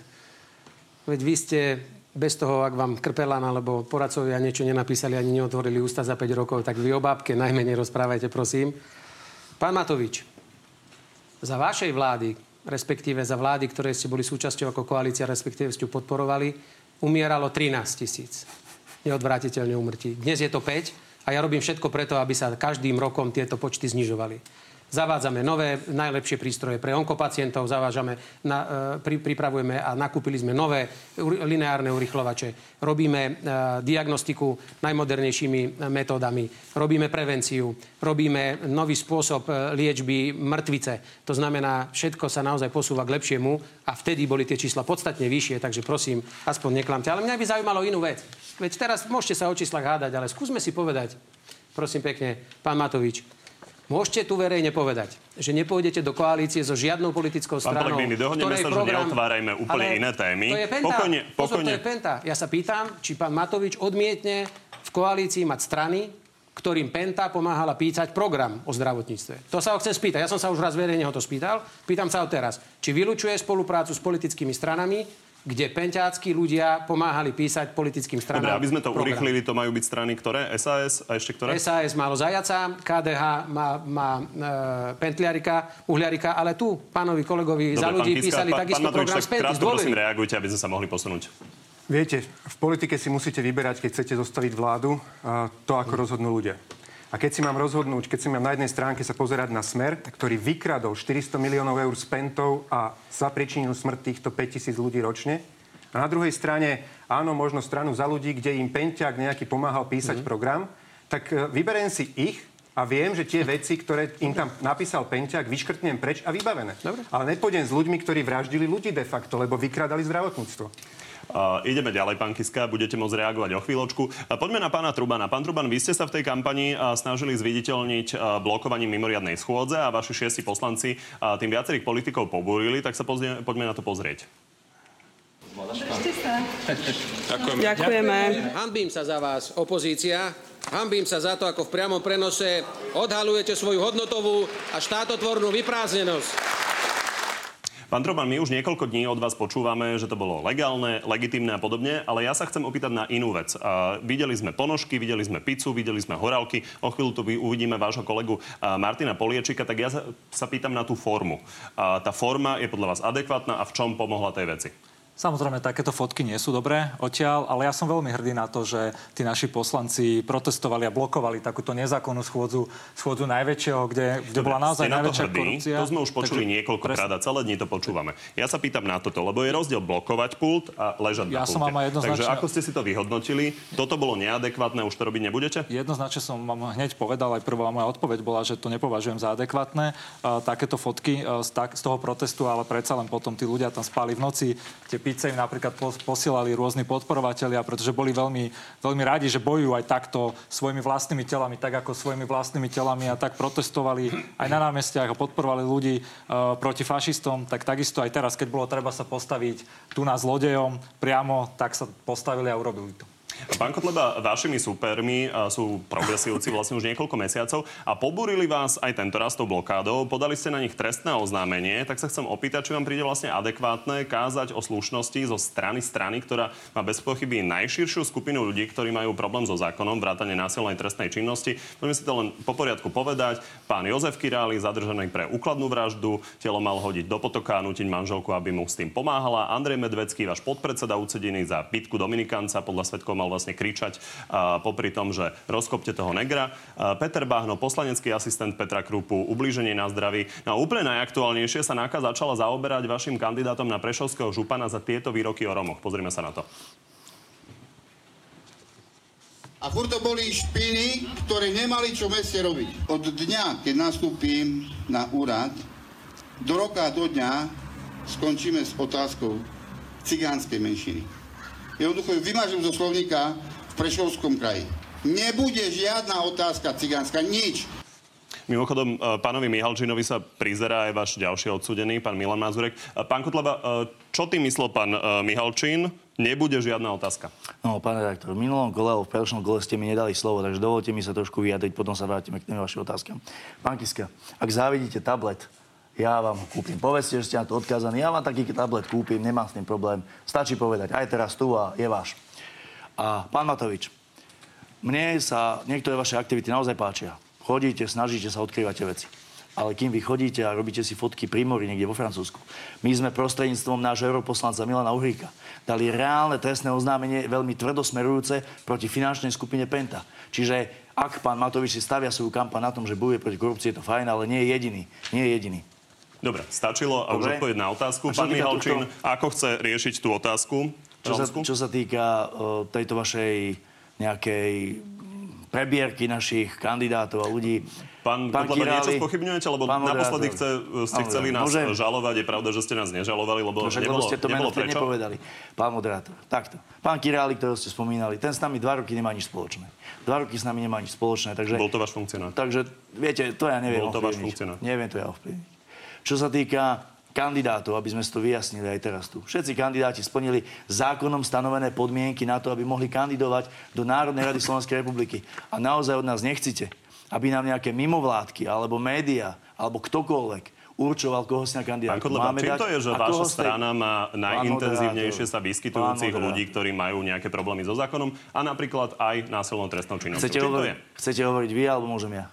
Veď vy ste bez toho, ak vám Krpelán alebo poradcovia niečo nenapísali ani neotvorili ústa za 5 rokov, tak vy o bábke najmenej rozprávajte, prosím. Pán Matovič, za vašej vlády, respektíve za vlády, ktoré ste boli súčasťou ako koalícia, respektíve ste ju podporovali, umieralo 13 tisíc neodvrátiteľne umrtí. Dnes je to 5 a ja robím všetko preto, aby sa každým rokom tieto počty znižovali. Zavádzame nové, najlepšie prístroje pre onkopacientov, zavážame, na, e, pri, pripravujeme a nakúpili sme nové lineárne urychlovače. Robíme e, diagnostiku najmodernejšími metódami. Robíme prevenciu. Robíme nový spôsob e, liečby mŕtvice. To znamená, všetko sa naozaj posúva k lepšiemu a vtedy boli tie čísla podstatne vyššie, takže prosím, aspoň neklamte. Ale mňa by zaujímalo inú vec. Veď teraz môžete sa o číslach hádať, ale skúsme si povedať, prosím pekne, pán Matovič, Môžete tu verejne povedať, že nepôjdete do koalície so žiadnou politickou stranou. Pán dohodneme sa, program... že neotvárajme úplne Ale iné témy. To je penta. Pokojne, pokojne. Pozor, to je penta. Ja sa pýtam, či pán Matovič odmietne v koalícii mať strany, ktorým Penta pomáhala písať program o zdravotníctve. To sa ho chcem spýtať. Ja som sa už raz verejne ho to spýtal. Pýtam sa ho teraz. Či vylučuje spoluprácu s politickými stranami, kde penťácky ľudia pomáhali písať politickým stranám. Dobre, aby sme to program. urýchlili, to majú byť strany ktoré? SAS a ešte ktoré? SAS málo Zajaca, KDH má, má e, Pentliarika, Uhliarika, ale tu pánovi kolegovi Dobre, za ľudí Kiska, písali pán, takisto pán program Penty. Krátko prosím reagujte, aby sme sa mohli posunúť. Viete, v politike si musíte vyberať, keď chcete zostaviť vládu, to, ako rozhodnú ľudia. A keď si mám rozhodnúť, keď si mám na jednej stránke sa pozerať na smer, ktorý vykradol 400 miliónov eur z pentov a zapričinil smrť týchto 5000 ľudí ročne, a na druhej strane, áno, možno stranu za ľudí, kde im Penťák nejaký pomáhal písať mm. program, tak e, vyberiem si ich a viem, že tie veci, ktoré im tam napísal Penťák, vyškrtnem preč a vybavené. Dobre. Ale nepôjdem s ľuďmi, ktorí vraždili ľudí de facto, lebo vykradali zdravotníctvo. Uh, ideme ďalej, pán Kiska, budete môcť reagovať o chvíľočku. Uh, poďme na pána Trubana. Pán Truban, vy ste sa v tej kampani uh, snažili zviditeľniť uh, blokovaním mimoriadnej schôdze a vaši šiesti poslanci uh, tým viacerých politikov pobúrili, tak sa pozrie, poďme na to pozrieť. Ďakujeme. Ďakujeme. Hanbím sa za vás, opozícia. Hambím sa za to, ako v priamom prenose odhalujete svoju hodnotovú a štátotvornú vyprázdnenosť. Pán Troban, my už niekoľko dní od vás počúvame, že to bolo legálne, legitimné a podobne, ale ja sa chcem opýtať na inú vec. Uh, videli sme ponožky, videli sme pizzu, videli sme horálky, o chvíľu tu uvidíme vášho kolegu Martina Poliečika, tak ja sa, pýtam na tú formu. Uh, tá forma je podľa vás adekvátna a v čom pomohla tej veci? Samozrejme, takéto fotky nie sú dobré odtiaľ, ale ja som veľmi hrdý na to, že tí naši poslanci protestovali a blokovali takúto nezákonnú schôdzu, schôdzu najväčšieho, kde, kde Dobre, bola naozaj najväčšia hrdý, korupcia. To sme už počuli Takže, niekoľkokrát a celé dni to počúvame. Ja sa pýtam na toto, lebo je rozdiel blokovať pult a ležať ja na pulte. Som vám jednoznačne... Takže ako ste si to vyhodnotili? Toto bolo neadekvátne, už to robiť nebudete? Jednoznačne som vám hneď povedal, aj prvá moja odpoveď bola, že to nepovažujem za adekvátne. Uh, takéto fotky uh, z, tak, z toho protestu, ale predsa len potom tí ľudia tam spali v noci. Tie pizze im napríklad posielali rôzni podporovatelia, pretože boli veľmi, veľmi radi, že bojujú aj takto svojimi vlastnými telami, tak ako svojimi vlastnými telami a tak protestovali aj na námestiach a podporovali ľudí uh, proti fašistom, tak takisto aj teraz, keď bolo treba sa postaviť tu na zlodejom priamo, tak sa postavili a urobili to. Pán Kotleba, vašimi supermi sú progresívci vlastne už niekoľko mesiacov a pobúrili vás aj tento raz tou blokádou. Podali ste na nich trestné oznámenie, tak sa chcem opýtať, či vám príde vlastne adekvátne kázať o slušnosti zo strany strany, ktorá má bez pochyby najširšiu skupinu ľudí, ktorí majú problém so zákonom, vrátane násilnej trestnej činnosti. Poďme si to len po poriadku povedať. Pán Jozef Királi, zadržaný pre úkladnú vraždu, telo mal hodiť do potoka a nutiť manželku, aby mu s tým pomáhala. Andrej Medvecký, váš podpredseda ucedený za pitku Dominikanca, podľa svetkov mal vlastne kričať popri tom, že rozkopte toho negra. Peter Bahno, poslanecký asistent Petra Krupu, ublíženie na zdraví. No a úplne najaktuálnejšie sa NAKA začala zaoberať vašim kandidátom na Prešovského župana za tieto výroky o Romoch. Pozrime sa na to. A furt to boli špiny, ktoré nemali čo v meste robiť. Od dňa, keď nastúpim na úrad, do roka do dňa skončíme s otázkou cigánskej menšiny jednoducho ju vymažem zo slovníka v Prešovskom kraji. Nebude žiadna otázka cigánska, nič. Mimochodom, e, pánovi Mihalčinovi sa prizerá aj váš ďalší odsudený, pán Milan Mazurek. E, pán Kotleba, e, čo tým myslel pán Mihalčín? Nebude žiadna otázka. No, pán redaktor, v minulom kole v predošlom kole ste mi nedali slovo, takže dovolte mi sa trošku vyjadriť, potom sa vrátime k tým vašim otázkam. Pán Kiska, ak závidíte tablet, ja vám ho kúpim. Povedzte, že ste na to odkázaní, ja vám taký tablet kúpim, nemám s tým problém. Stačí povedať, aj teraz tu a je váš. A pán Matovič, mne sa niektoré vaše aktivity naozaj páčia. Chodíte, snažíte sa, odkrývate veci. Ale kým vy chodíte a robíte si fotky pri mori niekde vo Francúzsku, my sme prostredníctvom nášho europoslanca Milana Uhríka dali reálne trestné oznámenie veľmi tvrdosmerujúce proti finančnej skupine Penta. Čiže ak pán Matovič si stavia svoju kampaň na tom, že bojuje proti korupcii, je to fajn, ale nie je jediný. Nie je jediný. Dobre, stačilo a už odpoveď na otázku. Pán Mihalčín, ako chce riešiť tú otázku? Čo sa, čo sa týka uh, tejto vašej nejakej prebierky našich kandidátov a ľudí. Pán, pán Királi, niečo spochybňujete? Lebo naposledy chce, ste chceli nás môžem. žalovať. Je pravda, že ste nás nežalovali, lebo no, nebolo, ste to nebolo prečo? nepovedali. Pán moderátor, takto. Pán Királi, ktorého ste spomínali, ten s nami dva roky nemá nič spoločné. Dva roky s nami nemá nič spoločné. Takže, Bol to váš funkcionár? Takže, viete, to ja neviem Bol to váš funkcionár? Neviem to ja ovplyvniť. Čo sa týka kandidátov, aby sme si to vyjasnili aj teraz tu. Všetci kandidáti splnili zákonom stanovené podmienky na to, aby mohli kandidovať do Národnej rady Slovenskej republiky. A naozaj od nás nechcite, aby nám nejaké mimovládky, alebo média, alebo ktokoľvek určoval, koho si na kandidát Pán Kodleba, čím to je, že vaša strana má najintenzívnejšie sa vyskytujúcich ľudí, ktorí majú nejaké problémy so zákonom a napríklad aj násilnou trestnou činnosťou? Chcete, hovoriť, chcete hovoriť vy, alebo môžem ja?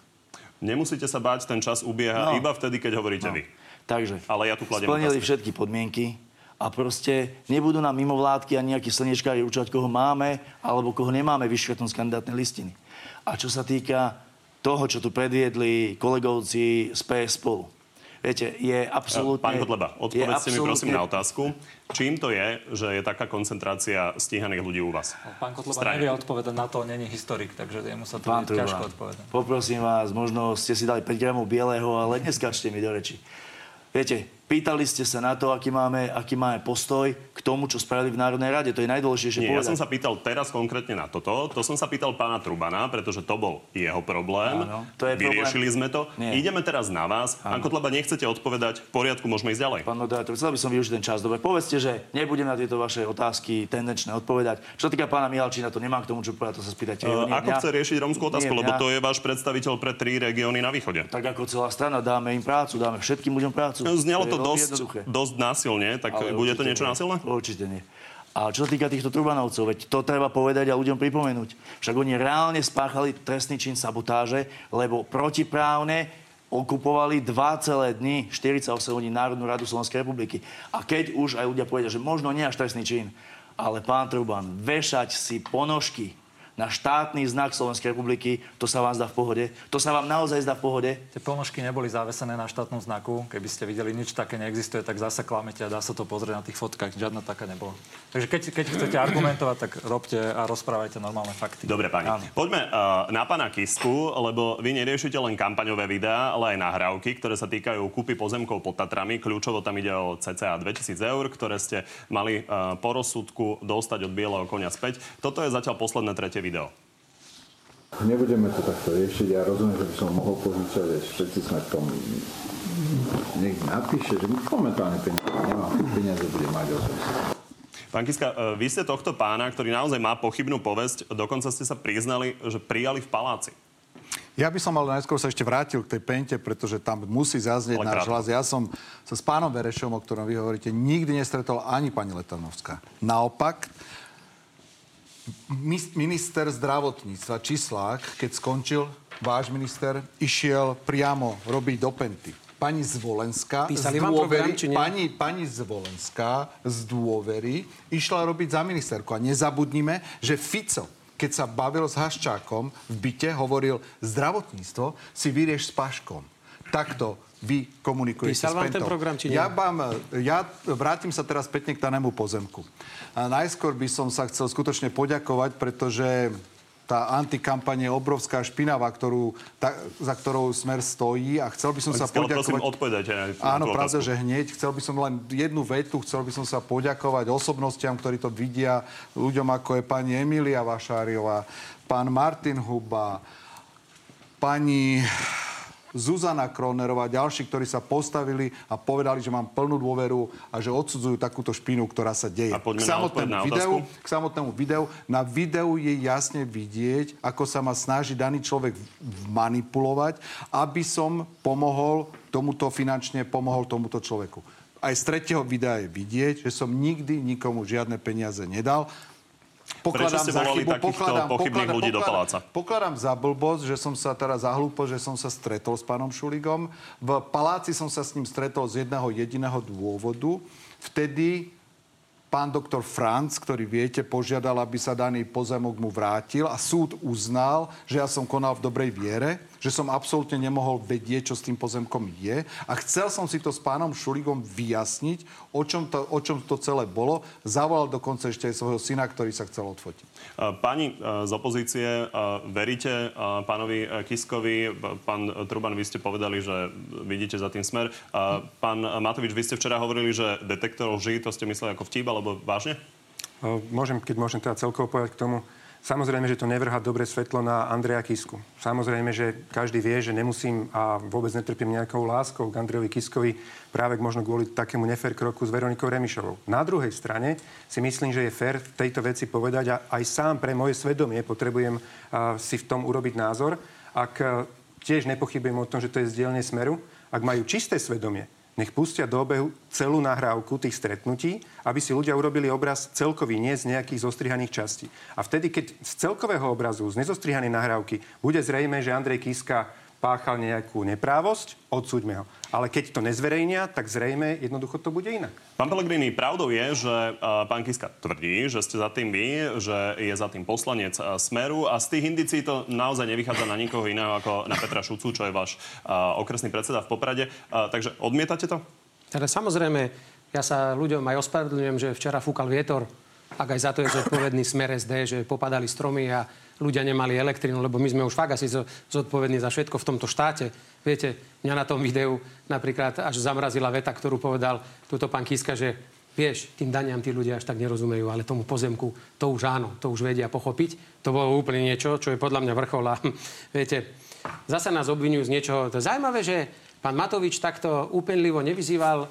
Nemusíte sa báť, ten čas ubieha no. iba vtedy, keď hovoríte no. vy. Takže Ale ja tu splnili otázky. všetky podmienky a proste nebudú nám mimovládky a nejakí slnečkári určovať, koho máme alebo koho nemáme vyškrtnúť z kandidátnej listiny. A čo sa týka toho, čo tu predviedli kolegovci z PS spolu. Viete, je absolútne... Pán Kotleba, odpovedzte absolútne... mi prosím na otázku. Čím to je, že je taká koncentrácia stíhaných ľudí u vás? Pán Kotleba Strane. nevie odpovedať na to, není historik, takže jemu sa to Pán ťažko odpovedať. Poprosím vás, možno ste si dali 5 gramov bieleho, ale neskačte mi do reči. Viete, Pýtali ste sa na to, aký máme, aký máme postoj k tomu, čo spravili v Národnej rade. To je najdôležitejšie Nie, povedať. ja som sa pýtal teraz konkrétne na toto. To som sa pýtal pána Trubana, pretože to bol jeho problém. Áno, to je Vyriešili problém. sme to. Nie. Ideme teraz na vás. Áno. Pán Kotleba, nechcete odpovedať? V poriadku, môžeme ísť ďalej. Pán moderátor, chcel by som využiť ten čas. Dobre, povedzte, že nebudem na tieto vaše otázky tendenčné odpovedať. Čo sa týka pána Mihalčína, to nemám k tomu, čo povedať, to sa spýtate. Uh, ako mňa, chce riešiť romskú otázku, lebo to je váš predstaviteľ pre tri regióny na východe. Tak ako celá strana, dáme im prácu, dáme všetkým ľuďom prácu. Znelo to, to dosť, dosť násilne, tak Ale bude to niečo nie. násilné? Určite nie. A čo sa týka týchto Trubanovcov, veď to treba povedať a ľuďom pripomenúť. Však oni reálne spáchali trestný čin sabotáže, lebo protiprávne okupovali dva celé dny, 48 hodín Národnú radu Slovenskej republiky. A keď už aj ľudia povedia, že možno nie až trestný čin, ale pán Truban, vešať si ponožky na štátny znak Slovenskej republiky, to sa vám zdá v pohode? To sa vám naozaj zdá v pohode? Tie ponožky neboli zavesené na štátnom znaku. Keby ste videli, nič také neexistuje, tak zase klamete a dá sa to pozrieť na tých fotkách. Žiadna taká nebola. Takže keď, keď chcete argumentovať, tak robte a rozprávajte normálne fakty. Dobre, pani. Áno. Poďme uh, na pána Kisku, lebo vy neriešite len kampaňové videá, ale aj nahrávky, ktoré sa týkajú kúpy pozemkov pod Tatrami. Kľúčovo tam ide o cca 2000 eur, ktoré ste mali uh, po rozsudku dostať od bieleho konia späť. Toto je zatiaľ posledné tretie video. Nebudeme to takto riešiť. Ja rozumiem, že by som mohol požičať, že všetci sme v tom niekto napíše, že momentálne peniaze nemám, peniaze bude mať ozaj. Pán Kiska, e, vy ste tohto pána, ktorý naozaj má pochybnú povesť, dokonca ste sa priznali, že prijali v paláci. Ja by som ale najskôr sa ešte vrátil k tej pente, pretože tam musí zaznieť náš hlas. Ja som sa s pánom Verešom, o ktorom vy hovoríte, nikdy nestretol ani pani Letanovská. Naopak, minister zdravotníctva Čislák, keď skončil váš minister, išiel priamo robiť do Penty. Pani Zvolenská Písali z dôvery, program, pani, pani Zvolenská z dôvery išla robiť za ministerku. A nezabudnime, že Fico, keď sa bavil s Haščákom v byte, hovoril, zdravotníctvo si vyrieš s Paškom. Takto vy komunikujete Písal vám ten program, či nie? Ja, vám, ja vrátim sa teraz pekne k danému pozemku. A najskôr by som sa chcel skutočne poďakovať, pretože tá antikampaň je obrovská špinava, ktorú, tá, za ktorou smer stojí a chcel by som sa poďakovať... Prosím, odpovedajte Áno, pravda, že hneď. Chcel by som len jednu vetu, chcel by som sa poďakovať osobnostiam, ktorí to vidia, ľuďom ako je pani Emília Vašáriová, pán Martin Huba, pani Zuzana Kronerová a ďalší, ktorí sa postavili a povedali, že mám plnú dôveru a že odsudzujú takúto špínu, ktorá sa deje. A k samotnému, na videu, k samotnému videu. Na videu je jasne vidieť, ako sa ma snaží daný človek manipulovať, aby som pomohol tomuto finančne, pomohol tomuto človeku. Aj z tretieho videa je vidieť, že som nikdy nikomu žiadne peniaze nedal. Pokladám Prečo ste volali chybu, takýchto pokladám, pochybných ľudí pokladám, do paláca? Pokladám za blbosť, že som sa teraz za hlúpo, že som sa stretol s pánom Šuligom. V paláci som sa s ním stretol z jedného jediného dôvodu. Vtedy pán doktor Franc, ktorý viete, požiadal, aby sa daný pozemok mu vrátil a súd uznal, že ja som konal v dobrej viere, že som absolútne nemohol vedieť, čo s tým pozemkom je a chcel som si to s pánom Šuligom vyjasniť, o čom to, o čom to celé bolo. Zavolal dokonca ešte aj svojho syna, ktorý sa chcel odfotiť. Pani z opozície, veríte pánovi Kiskovi? Pán Truban, vy ste povedali, že vidíte za tým smer. Pán Matovič, vy ste včera hovorili, že detektorov ží, to ste mysleli ako vtip, alebo vážne? Môžem, keď môžem teda celkovo povedať k tomu. Samozrejme, že to nevrhá dobre svetlo na Andreja Kisku. Samozrejme, že každý vie, že nemusím a vôbec netrpím nejakou láskou k Andrejovi Kiskovi práve možno kvôli takému nefér kroku s Veronikou Remišovou. Na druhej strane si myslím, že je fér v tejto veci povedať a aj sám pre moje svedomie potrebujem si v tom urobiť názor. Ak tiež nepochybujem o tom, že to je zdieľne smeru, ak majú čisté svedomie, nech pustia do obehu celú nahrávku tých stretnutí, aby si ľudia urobili obraz celkový, nie z nejakých zostrihaných častí. A vtedy, keď z celkového obrazu, z nezostrihanej nahrávky, bude zrejme, že Andrej Kiska páchal nejakú neprávosť, odsúďme ho. Ale keď to nezverejnia, tak zrejme jednoducho to bude inak. Pán Pelegrini, pravdou je, že uh, pán Kiska tvrdí, že ste za tým vy, že je za tým poslanec uh, Smeru a z tých indícií to naozaj nevychádza na nikoho iného ako na Petra Šucu, čo je váš uh, okresný predseda v Poprade. Uh, takže odmietate to? Teda samozrejme, ja sa ľuďom aj ospravedlňujem, že včera fúkal vietor, ak aj za to je zodpovedný smer SD, že popadali stromy a ľudia nemali elektrinu, lebo my sme už fakt asi zodpovední za všetko v tomto štáte. Viete, mňa na tom videu napríklad až zamrazila veta, ktorú povedal túto pán Kiska, že vieš, tým daniam tí ľudia až tak nerozumejú, ale tomu pozemku to už áno, to už vedia pochopiť. To bolo úplne niečo, čo je podľa mňa vrchol. A viete, zase nás obvinujú z niečoho. To je zaujímavé, že pán Matovič takto úpenlivo nevyzýval e,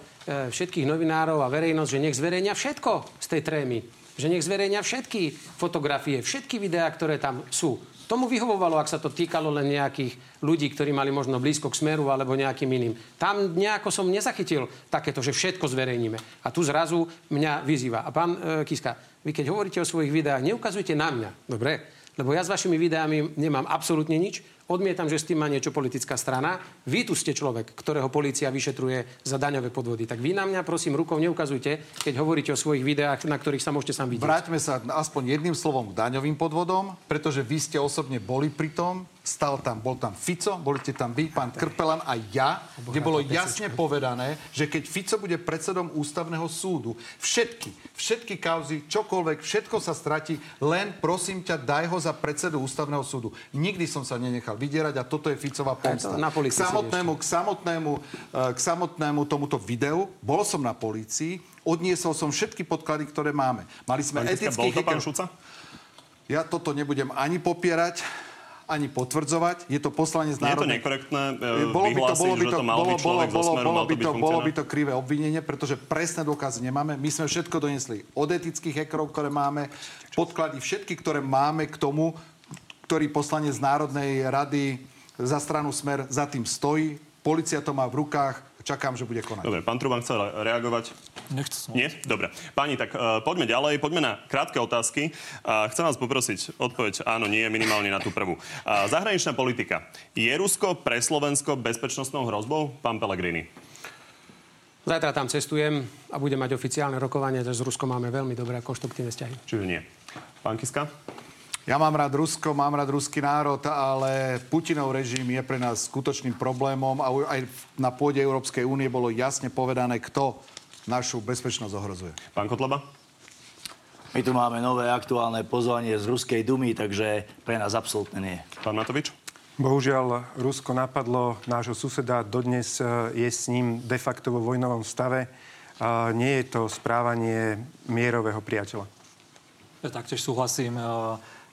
všetkých novinárov a verejnosť, že nech zverejnia všetko z tej trémy že nech zverejňa všetky fotografie, všetky videá, ktoré tam sú. Tomu vyhovovalo, ak sa to týkalo len nejakých ľudí, ktorí mali možno blízko k smeru alebo nejakým iným. Tam nejako som nezachytil takéto, že všetko zverejníme. A tu zrazu mňa vyzýva. A pán e, Kiska, vy keď hovoríte o svojich videách, neukazujte na mňa. Dobre? Lebo ja s vašimi videami nemám absolútne nič. Odmietam, že s tým má niečo politická strana. Vy tu ste človek, ktorého policia vyšetruje za daňové podvody. Tak vy na mňa, prosím, rukou neukazujte, keď hovoríte o svojich videách, na ktorých sa môžete sám vidieť. Vráťme sa aspoň jedným slovom k daňovým podvodom, pretože vy ste osobne boli pri tom, stal tam, bol tam Fico, boli ste tam vy, pán Krpelan a ja, kde bolo jasne povedané, že keď Fico bude predsedom ústavného súdu, všetky, všetky kauzy, čokoľvek, všetko sa stratí, len prosím ťa, daj ho za predsedu ústavného súdu. Nikdy som sa nenechal vydierať a toto je Ficová pomsta. Na k samotnému, k samotnému, eh, k samotnému tomuto videu, bol som na polícii, odniesol som všetky podklady, ktoré máme. Mali sme etických... Ja toto nebudem ani popierať ani potvrdzovať. Je to poslanec národnej... Je to nekorektné uh, bolo by to, bolo by to, že to mal bolo, bolo, smeru, bolo, by to, bolo by to krivé obvinenie, pretože presné dôkazy nemáme. My sme všetko donesli od etických hekerov, ktoré máme, podklady všetky, ktoré máme k tomu, ktorý poslanec Národnej rady za stranu Smer za tým stojí. Polícia to má v rukách čakám, že bude konať. Dobre, pán Truban chcel reagovať? Nechcem. Nie? Dobre. Páni, tak uh, poďme ďalej, poďme na krátke otázky. Uh, chcem vás poprosiť odpoveď áno, nie, minimálne na tú prvú. Uh, zahraničná politika. Je Rusko pre Slovensko bezpečnostnou hrozbou? Pán Pellegrini. Zajtra tam cestujem a budem mať oficiálne rokovanie, že s Ruskom máme veľmi dobré a konštruktívne vzťahy. Čiže nie. Pán Kiska? Ja mám rád Rusko, mám rád ruský národ, ale Putinov režim je pre nás skutočným problémom a aj na pôde Európskej únie bolo jasne povedané, kto našu bezpečnosť ohrozuje. Pán Kotleba? My tu máme nové aktuálne pozvanie z Ruskej dumy, takže pre nás absolútne nie. Pán Matovič? Bohužiaľ, Rusko napadlo nášho suseda, dodnes e, je s ním de facto vo vojnovom stave. Nie je to správanie mierového priateľa. Ja taktiež súhlasím.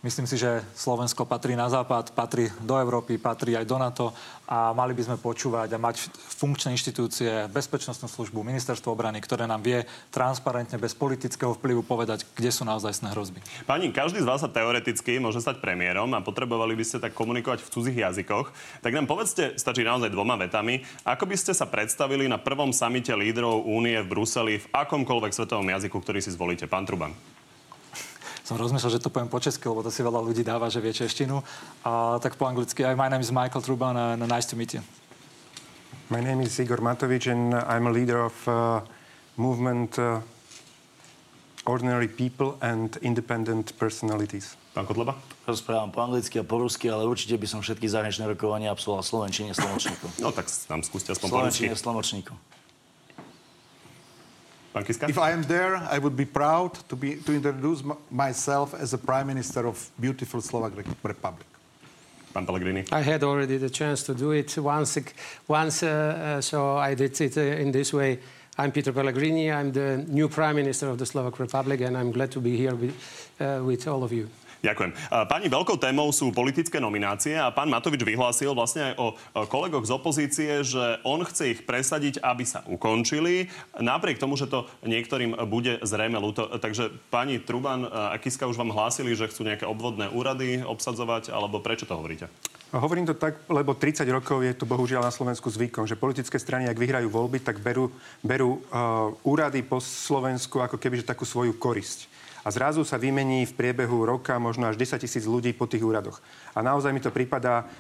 Myslím si, že Slovensko patrí na západ, patrí do Európy, patrí aj do NATO a mali by sme počúvať a mať funkčné inštitúcie, bezpečnostnú službu, ministerstvo obrany, ktoré nám vie transparentne, bez politického vplyvu povedať, kde sú naozajstné hrozby. Pani, každý z vás sa teoreticky môže stať premiérom a potrebovali by ste tak komunikovať v cudzích jazykoch. Tak nám povedzte, stačí naozaj dvoma vetami, ako by ste sa predstavili na prvom samite lídrov únie v Bruseli v akomkoľvek svetovom jazyku, ktorý si zvolíte. Pán Truban som rozmýšľal, že to poviem po česky, lebo to si veľa ľudí dáva, že vie češtinu. A tak po anglicky, my name is Michael Truban and nice to meet you. My name is Igor Matovič and I'm a leader of uh, movement uh, Ordinary People and Independent Personalities. Pán Kotleba? Rozprávam po anglicky a po rusky, ale určite by som všetky zahraničné rokovania absolvoval slovenčine s No tak nám skúste aspoň po rusky. Slovenčine s Kiska? If I am there, I would be proud to, be, to introduce myself as the Prime Minister of beautiful Slovak Republic. Pán Pellegrini. I had already the chance to do it once, once uh, uh, so I did it uh, in this way. I'm Peter Pellegrini. I'm the new Prime Minister of the Slovak Republic, and I'm glad to be here with, uh, with all of you. Ďakujem. Pani, veľkou témou sú politické nominácie a pán Matovič vyhlásil vlastne aj o kolegoch z opozície, že on chce ich presadiť, aby sa ukončili, napriek tomu, že to niektorým bude zrejme ľúto. Takže pani Truban a Kiska už vám hlásili, že chcú nejaké obvodné úrady obsadzovať, alebo prečo to hovoríte? Hovorím to tak, lebo 30 rokov je tu bohužiaľ na Slovensku zvykom, že politické strany, ak vyhrajú voľby, tak berú, berú uh, úrady po Slovensku ako keby takú svoju korisť. A zrazu sa vymení v priebehu roka možno až 10 tisíc ľudí po tých úradoch. A naozaj mi to prípada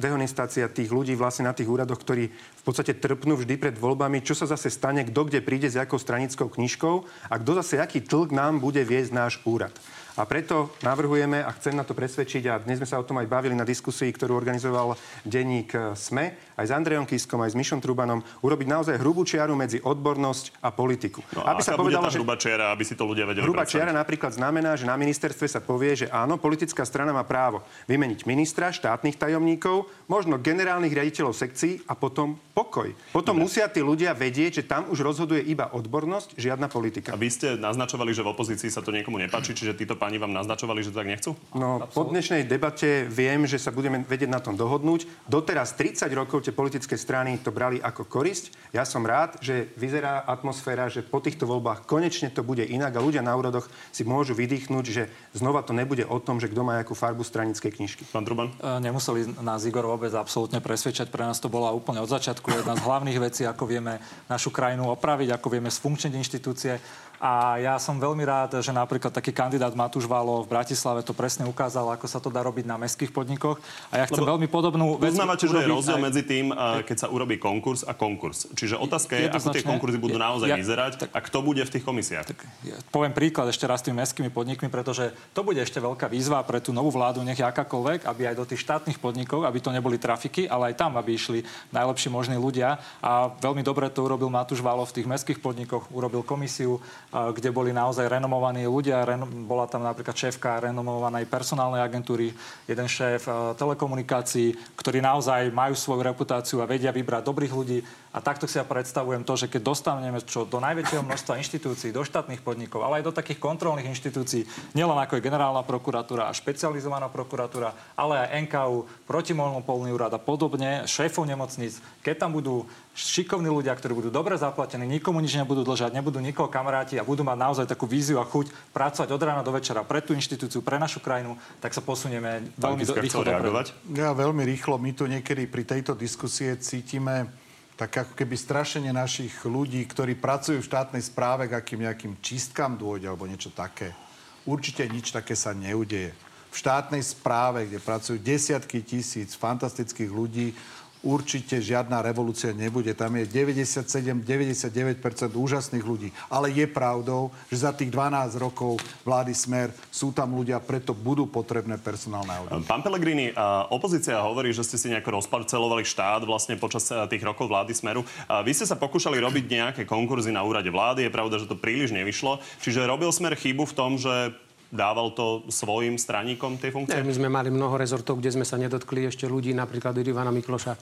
dehonestácia tých ľudí vlastne na tých úradoch, ktorí v podstate trpnú vždy pred voľbami, čo sa zase stane, kto kde príde s akou stranickou knižkou a kto zase aký tlk nám bude viesť náš úrad. A preto navrhujeme, a chcem na to presvedčiť, a dnes sme sa o tom aj bavili na diskusii, ktorú organizoval denník SME, aj s Andrejom Kiskom, aj s Mišom Trubanom, urobiť naozaj hrubú čiaru medzi odbornosť a politiku. No, aby sa povedalo, že hrubá čiara, aby si to ľudia vedeli Hrubá čiara napríklad znamená, že na ministerstve sa povie, že áno, politická strana má právo vymeniť ministra, štátnych tajomníkov, možno generálnych riaditeľov sekcií a potom pokoj. Potom Dobre. musia tí ľudia vedieť, že tam už rozhoduje iba odbornosť, žiadna politika. A vy ste naznačovali, že v opozícii sa to niekomu nepáči, čiže títo páni vám naznačovali, že to tak nechcú? No, Absolut. po dnešnej debate viem, že sa budeme vedieť na tom dohodnúť. Doteraz 30 rokov tie politické strany to brali ako korisť. Ja som rád, že vyzerá atmosféra, že po týchto voľbách konečne to bude inak a ľudia na úrodoch si môžu vydýchnuť, že znova to nebude o tom, že kto má akú farbu stranickej knižky. Pán Truban? E, nemuseli nás Igor vôbec absolútne presvedčať. Pre nás to bola úplne od začiatku jedna z hlavných vecí, ako vieme našu krajinu opraviť, ako vieme sfunkčniť inštitúcie. A ja som veľmi rád, že napríklad taký kandidát Matúš Valo v Bratislave to presne ukázal, ako sa to dá robiť na mestských podnikoch. A ja chcem Lebo veľmi podobnú vec Uznávate, že je rozdiel aj... medzi tým, keď sa urobí konkurs a konkurs. Čiže otázka je, ako tie konkurzy budú naozaj ja, vyzerať tak, a kto bude v tých komisiách. Tak, ja poviem príklad ešte raz tými mestskými podnikmi, pretože to bude ešte veľká výzva pre tú novú vládu, nech je akákoľvek, aby aj do tých štátnych podnikov, aby to neboli trafiky, ale aj tam, aby išli najlepší možní ľudia. A veľmi dobre to urobil Matúš Valo v tých mestských podnikoch, urobil komisiu, kde boli na naozaj renomovaní ľudia. Bola tam napríklad šéfka renomovanej personálnej agentúry, jeden šéf uh, telekomunikácií, ktorí naozaj majú svoju reputáciu a vedia vybrať dobrých ľudí. A takto si ja predstavujem to, že keď dostaneme čo do najväčšieho množstva inštitúcií, do štátnych podnikov, ale aj do takých kontrolných inštitúcií, nielen ako je generálna prokuratúra a špecializovaná prokuratúra, ale aj NKU, protimonopolný úrad a podobne, šéfov nemocníc, keď tam budú šikovní ľudia, ktorí budú dobre zaplatení, nikomu nič nebudú dlžať, nebudú nikoho kamaráti a budú mať naozaj takú víziu a chuť pracovať od rána do večera pre tú inštitúciu, pre našu krajinu, tak sa posunieme veľmi do, rýchlo reagovať? Ja veľmi rýchlo. My tu niekedy pri tejto diskusie cítime tak ako keby strašenie našich ľudí, ktorí pracujú v štátnej správe, k akým nejakým čistkám dôjde alebo niečo také. Určite nič také sa neudeje. V štátnej správe, kde pracujú desiatky tisíc fantastických ľudí, určite žiadna revolúcia nebude. Tam je 97-99% úžasných ľudí. Ale je pravdou, že za tých 12 rokov vlády Smer sú tam ľudia, preto budú potrebné personálne audity. Pán Pellegrini, opozícia hovorí, že ste si nejako rozparcelovali štát vlastne počas tých rokov vlády Smeru. Vy ste sa pokúšali robiť nejaké konkurzy na úrade vlády. Je pravda, že to príliš nevyšlo. Čiže robil Smer chybu v tom, že dával to svojim straníkom tie funkcie? Nie, my sme mali mnoho rezortov, kde sme sa nedotkli ešte ľudí, napríklad Ivana Mikloša.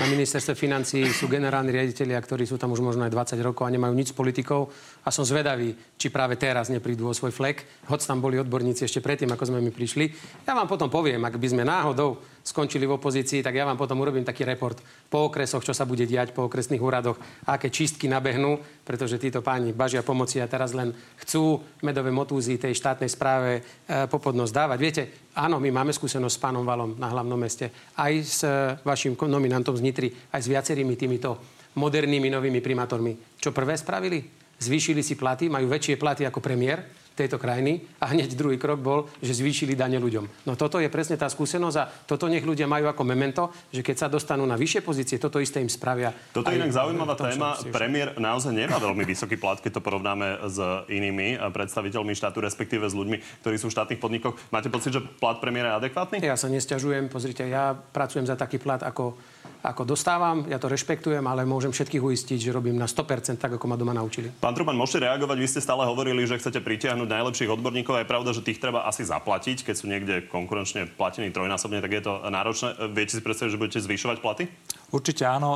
Na ministerstve financí sú generálni riaditeľia, ktorí sú tam už možno aj 20 rokov a nemajú nič s politikou. A som zvedavý, či práve teraz neprídu o svoj flek. Hoď tam boli odborníci ešte predtým, ako sme mi prišli. Ja vám potom poviem, ak by sme náhodou skončili v opozícii, tak ja vám potom urobím taký report po okresoch, čo sa bude diať po okresných úradoch, aké čistky nabehnú, pretože títo páni bažia pomoci a teraz len chcú medové motúzy tej štátnej správe e, popodnosť dávať. Viete, áno, my máme skúsenosť s pánom Valom na hlavnom meste, aj s e, vašim nominantom z Nitry, aj s viacerými týmito modernými novými primátormi. Čo prvé spravili? Zvýšili si platy, majú väčšie platy ako premiér, tejto krajiny a hneď druhý krok bol, že zvýšili dane ľuďom. No toto je presne tá skúsenosť a toto nech ľudia majú ako memento, že keď sa dostanú na vyššie pozície, toto isté im spravia. Toto je inak zaujímavá téma. Premiér naozaj nemá veľmi vysoký plat, keď to porovnáme s inými predstaviteľmi štátu, respektíve s ľuďmi, ktorí sú v štátnych podnikoch. Máte pocit, že plat premiéra je adekvátny? Ja sa nesťažujem. Pozrite, ja pracujem za taký plat ako ako dostávam, ja to rešpektujem, ale môžem všetkých uistiť, že robím na 100% tak, ako ma doma naučili. Pán Truban, môžete reagovať, vy ste stále hovorili, že chcete pritiahnuť najlepších odborníkov. Je pravda, že tých treba asi zaplatiť, keď sú niekde konkurenčne platení trojnásobne, tak je to náročné. Viete si predstaviť, že budete zvyšovať platy? Určite áno.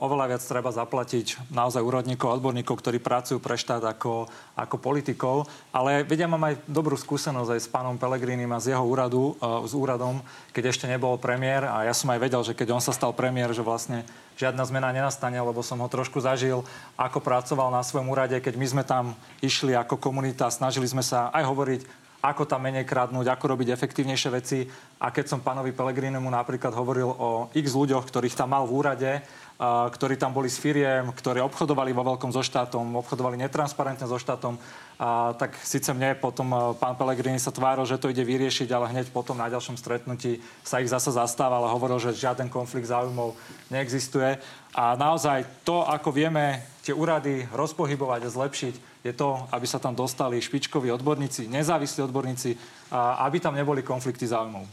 Oveľa viac treba zaplatiť naozaj úrodníkov, odborníkov, ktorí pracujú pre štát ako, ako politikov. Ale vedia, mám aj dobrú skúsenosť aj s pánom Pelegrínim a z jeho úradu, s úradom, keď ešte nebol premiér. A ja som aj vedel, že keď on sa stal premiér, že vlastne žiadna zmena nenastane, lebo som ho trošku zažil, ako pracoval na svojom úrade, keď my sme tam išli ako komunita, snažili sme sa aj hovoriť ako tam menej kradnúť, ako robiť efektívnejšie veci. A keď som pánovi Pelegrinemu napríklad hovoril o x ľuďoch, ktorých tam mal v úrade, ktorí tam boli s firiem, ktorí obchodovali vo veľkom so štátom, obchodovali netransparentne so štátom. A tak síce mne potom pán Pelegrini sa tváril, že to ide vyriešiť, ale hneď potom na ďalšom stretnutí sa ich zase zastával a hovoril, že žiaden konflikt záujmov neexistuje. A naozaj to, ako vieme tie úrady rozpohybovať a zlepšiť, je to, aby sa tam dostali špičkoví odborníci, nezávislí odborníci, a aby tam neboli konflikty záujmov.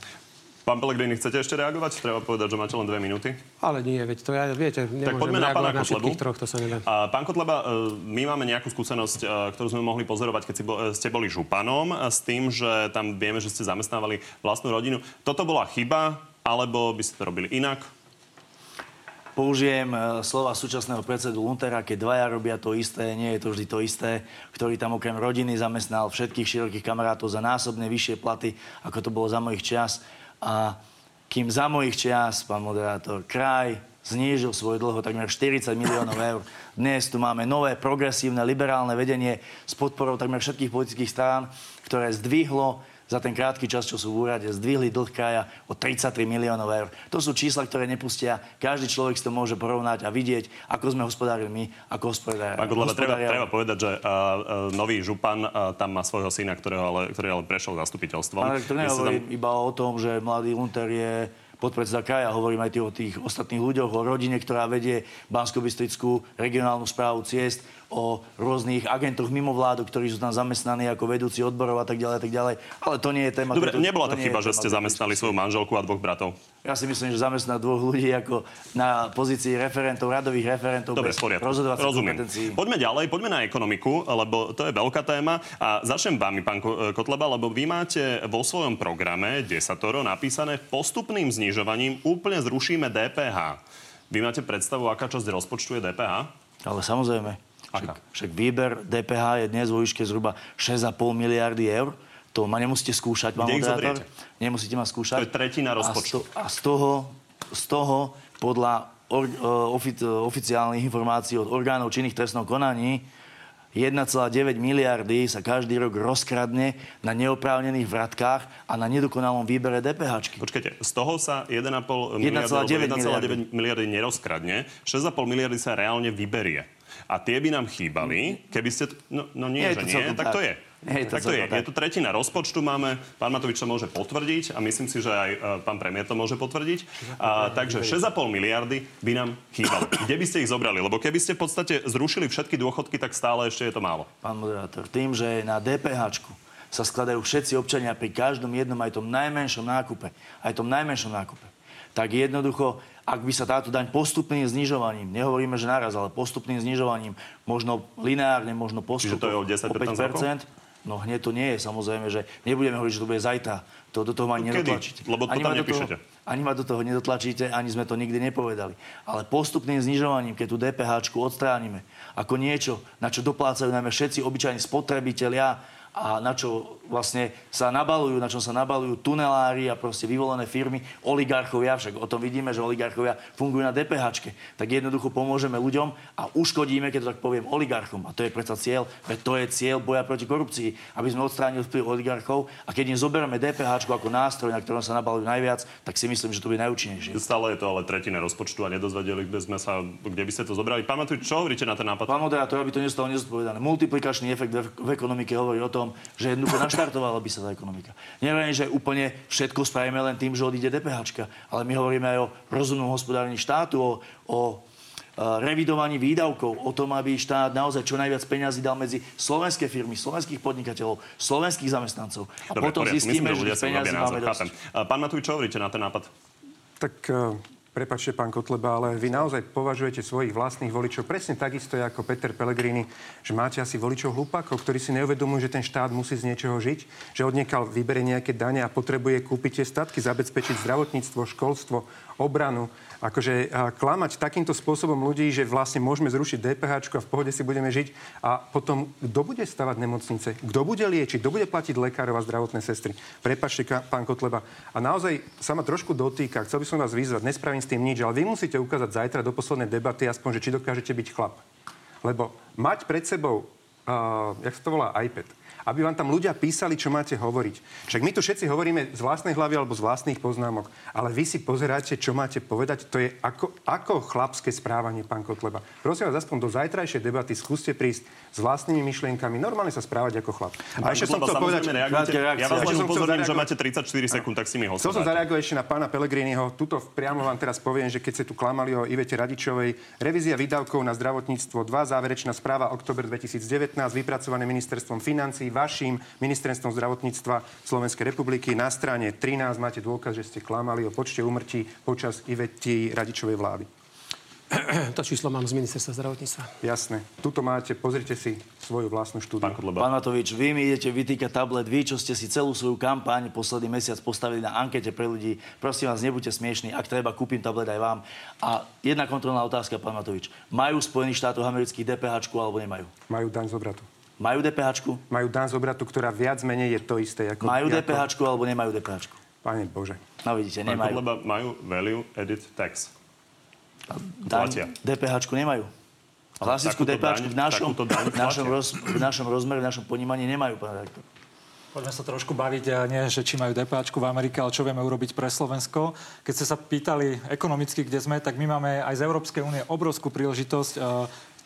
Pán Pelegrini, chcete ešte reagovať? Treba povedať, že máte len dve minúty. Ale nie, veď to ja, viete, tak poďme na pána na Kotlebu. troch, to sa nedá. A, pán Kotleba, e, my máme nejakú skúsenosť, e, ktorú sme mohli pozorovať, keď ste boli županom, s tým, že tam vieme, že ste zamestnávali vlastnú rodinu. Toto bola chyba, alebo by ste to robili inak? použijem e, slova súčasného predsedu Luntera, keď dvaja robia to isté, nie je to vždy to isté, ktorý tam okrem rodiny zamestnal všetkých širokých kamarátov za násobne vyššie platy, ako to bolo za mojich čas. A kým za mojich čias, pán moderátor, kraj znížil svoj dlho takmer 40 miliónov eur. Dnes tu máme nové, progresívne, liberálne vedenie s podporou takmer všetkých politických strán, ktoré zdvihlo za ten krátky čas, čo sú v úrade, zdvihli dlh kraja o 33 miliónov eur. To sú čísla, ktoré nepustia. Každý človek si to môže porovnať a vidieť, ako sme hospodárili my, ako hospodárili. Pán Godleva, treba, treba povedať, že uh, uh, nový župan uh, tam má svojho syna, ktorého ale, ktorý ale prešiel zastupiteľstvom. Ale to nehovorím tam... iba o tom, že mladý Lunter je podpredseda kraja, hovorím aj o tých ostatných ľuďoch, o rodine, ktorá vedie bansko regionálnu správu ciest, o rôznych agentoch mimo vládu, ktorí sú tam zamestnaní ako vedúci odborov a tak ďalej, a tak ďalej. Ale to nie je téma. Dobre, to, nebola to, to chyba, že ste zamestnali svoju manželku a dvoch bratov? Ja si myslím, že zamestnať dvoch ľudí ako na pozícii referentov, radových referentov Dobre, bez rozhodovacích kompetencií. Poďme ďalej, poďme na ekonomiku, lebo to je veľká téma. A začnem vami, pán Kotleba, lebo vy máte vo svojom programe desatoro napísané postupným znižovaním úplne zrušíme DPH. Vy máte predstavu, aká časť rozpočtu je DPH? Ale samozrejme. Však, však výber DPH je dnes vo výške zhruba 6,5 miliardy eur. To ma nemusíte skúšať, pán moderátor. Nemusíte ma skúšať. To je tretina rozpočtu. A z, toho, z toho podľa or, ofi, oficiálnych informácií od orgánov činných trestnom konaní 1,9 miliardy sa každý rok rozkradne na neoprávnených vratkách a na nedokonalom výbere DPH. Počkajte, z toho sa 1,5 miliardy, 1,9 miliardy nerozkradne, 6,5 miliardy sa reálne vyberie. A tie by nám chýbali, keby ste... No, no nie, nie, že nie, tak, tak to je. Nie, to tak to je. Tak. Je to tretina rozpočtu máme. Pán Matovič to môže potvrdiť a myslím si, že aj uh, pán premiér to môže potvrdiť. A, takže 6,5 miliardy by nám chýbalo. Kde by ste ich zobrali? Lebo keby ste v podstate zrušili všetky dôchodky, tak stále ešte je to málo. Pán moderátor, tým, že na DPH sa skladajú všetci občania pri každom jednom aj tom najmenšom nákupe, aj tom najmenšom nákupe, tak jednoducho ak by sa táto daň postupným znižovaním, nehovoríme, že naraz, ale postupným znižovaním, možno lineárne, možno postupne Čiže to je o 10%, o 5%, No hneď to nie je, samozrejme, že nebudeme hovoriť, že to bude zajtra. To do toho ani Kedy? nedotlačíte. Lebo to ani tam nepíšete. Toho, ani ma do toho nedotlačíte, ani sme to nikdy nepovedali. Ale postupným znižovaním, keď tú DPH odstránime, ako niečo, na čo doplácajú najmä všetci obyčajní spotrebitelia, a na čo vlastne sa nabalujú, na čo sa nabalujú tunelári a proste vyvolené firmy, oligarchovia, však o tom vidíme, že oligarchovia fungujú na DPH, tak jednoducho pomôžeme ľuďom a uškodíme, keď to tak poviem, oligarchom. A to je predsa cieľ, veď to je cieľ boja proti korupcii, aby sme odstránili vplyv oligarchov a keď im zoberieme DPH ako nástroj, na ktorom sa nabalujú najviac, tak si myslím, že to bude najúčinnejšie. Stále je to ale tretina rozpočtu a nedozvedeli, kde sme sa, kde by ste to zobrali. Pán Matuj, čo hovoríte na ten nápad? Pán moderátor, aby to nestalo nezodpovedané. Multiplikačný efekt v ekonomike hovorí o tom, tom, že jednoducho naštartovala by sa tá ekonomika. Neviem, že úplne všetko spravíme len tým, že odíde DPH, ale my hovoríme aj o rozumnom hospodárení štátu, o, o revidovaní výdavkov, o tom, aby štát naozaj čo najviac peňazí dal medzi slovenské firmy, slovenských podnikateľov, slovenských zamestnancov. A Dobre, potom poriadku. zistíme, že, peňazí máme dosť. Pán Matúj, čo hovoríte na ten nápad? Tak Prepačte, pán Kotleba, ale vy naozaj považujete svojich vlastných voličov presne takisto ako Peter Pellegrini, že máte asi voličov hlupákov, ktorí si neuvedomujú, že ten štát musí z niečoho žiť, že odniekal vybere nejaké dane a potrebuje kúpiť tie statky, zabezpečiť zdravotníctvo, školstvo, obranu akože klamať takýmto spôsobom ľudí, že vlastne môžeme zrušiť DPH a v pohode si budeme žiť a potom kto bude stavať nemocnice, kto bude liečiť, kto bude platiť lekárov a zdravotné sestry. Prepačte, pán Kotleba. A naozaj sa ma trošku dotýka, chcel by som vás vyzvať, nespravím s tým nič, ale vy musíte ukázať zajtra do poslednej debaty aspoň, že či dokážete byť chlap. Lebo mať pred sebou uh, jak sa to volá, iPad aby vám tam ľudia písali, čo máte hovoriť. Však my tu všetci hovoríme z vlastnej hlavy alebo z vlastných poznámok, ale vy si pozeráte, čo máte povedať. To je ako, ako chlapské správanie, pán Kotleba. Prosím vás, aspoň do zajtrajšej debaty skúste prísť s vlastnými myšlienkami, normálne sa správať ako chlap. A ešte som chcel povedať... Ja vás len upozorním, že máte 34 sekúnd, tak si mi ho Chcel som zareagovať ešte na pána Pelegriniho. Tuto priamo vám teraz poviem, že keď ste tu klamali o Ivete Radičovej, revízia výdavkov na zdravotníctvo 2, záverečná správa oktober 2019, vypracované ministerstvom financí, vašim ministerstvom zdravotníctva Slovenskej republiky. Na strane 13 máte dôkaz, že ste klamali o počte umrtí počas Ivety Radičovej vlády. To číslo mám z ministerstva zdravotníctva. Jasné. Tuto máte, pozrite si svoju vlastnú štúdiu. Pán, Pán Matovič, vy mi idete vytýkať tablet, vy, čo ste si celú svoju kampaň posledný mesiac postavili na ankete pre ľudí. Prosím vás, nebuďte smiešní, ak treba, kúpim tablet aj vám. A jedna kontrolná otázka, pán Matovič. Majú Spojených štátov amerických DPH alebo nemajú? Majú daň z obratu. Majú DPH? Majú dan z obratu, ktorá viac menej je to isté. Ako, majú DPH alebo nemajú DPH? Pane Bože. No vidíte, nemajú. Lebo majú value edit tax. DPH nemajú. Klasickú DPH v našom, v, našom roz, v našom rozmere, v našom ponímaní nemajú, pán rektor. Poďme sa trošku baviť, nie, že či majú DPH v Amerike, ale čo vieme urobiť pre Slovensko. Keď ste sa pýtali ekonomicky, kde sme, tak my máme aj z Európskej únie obrovskú príležitosť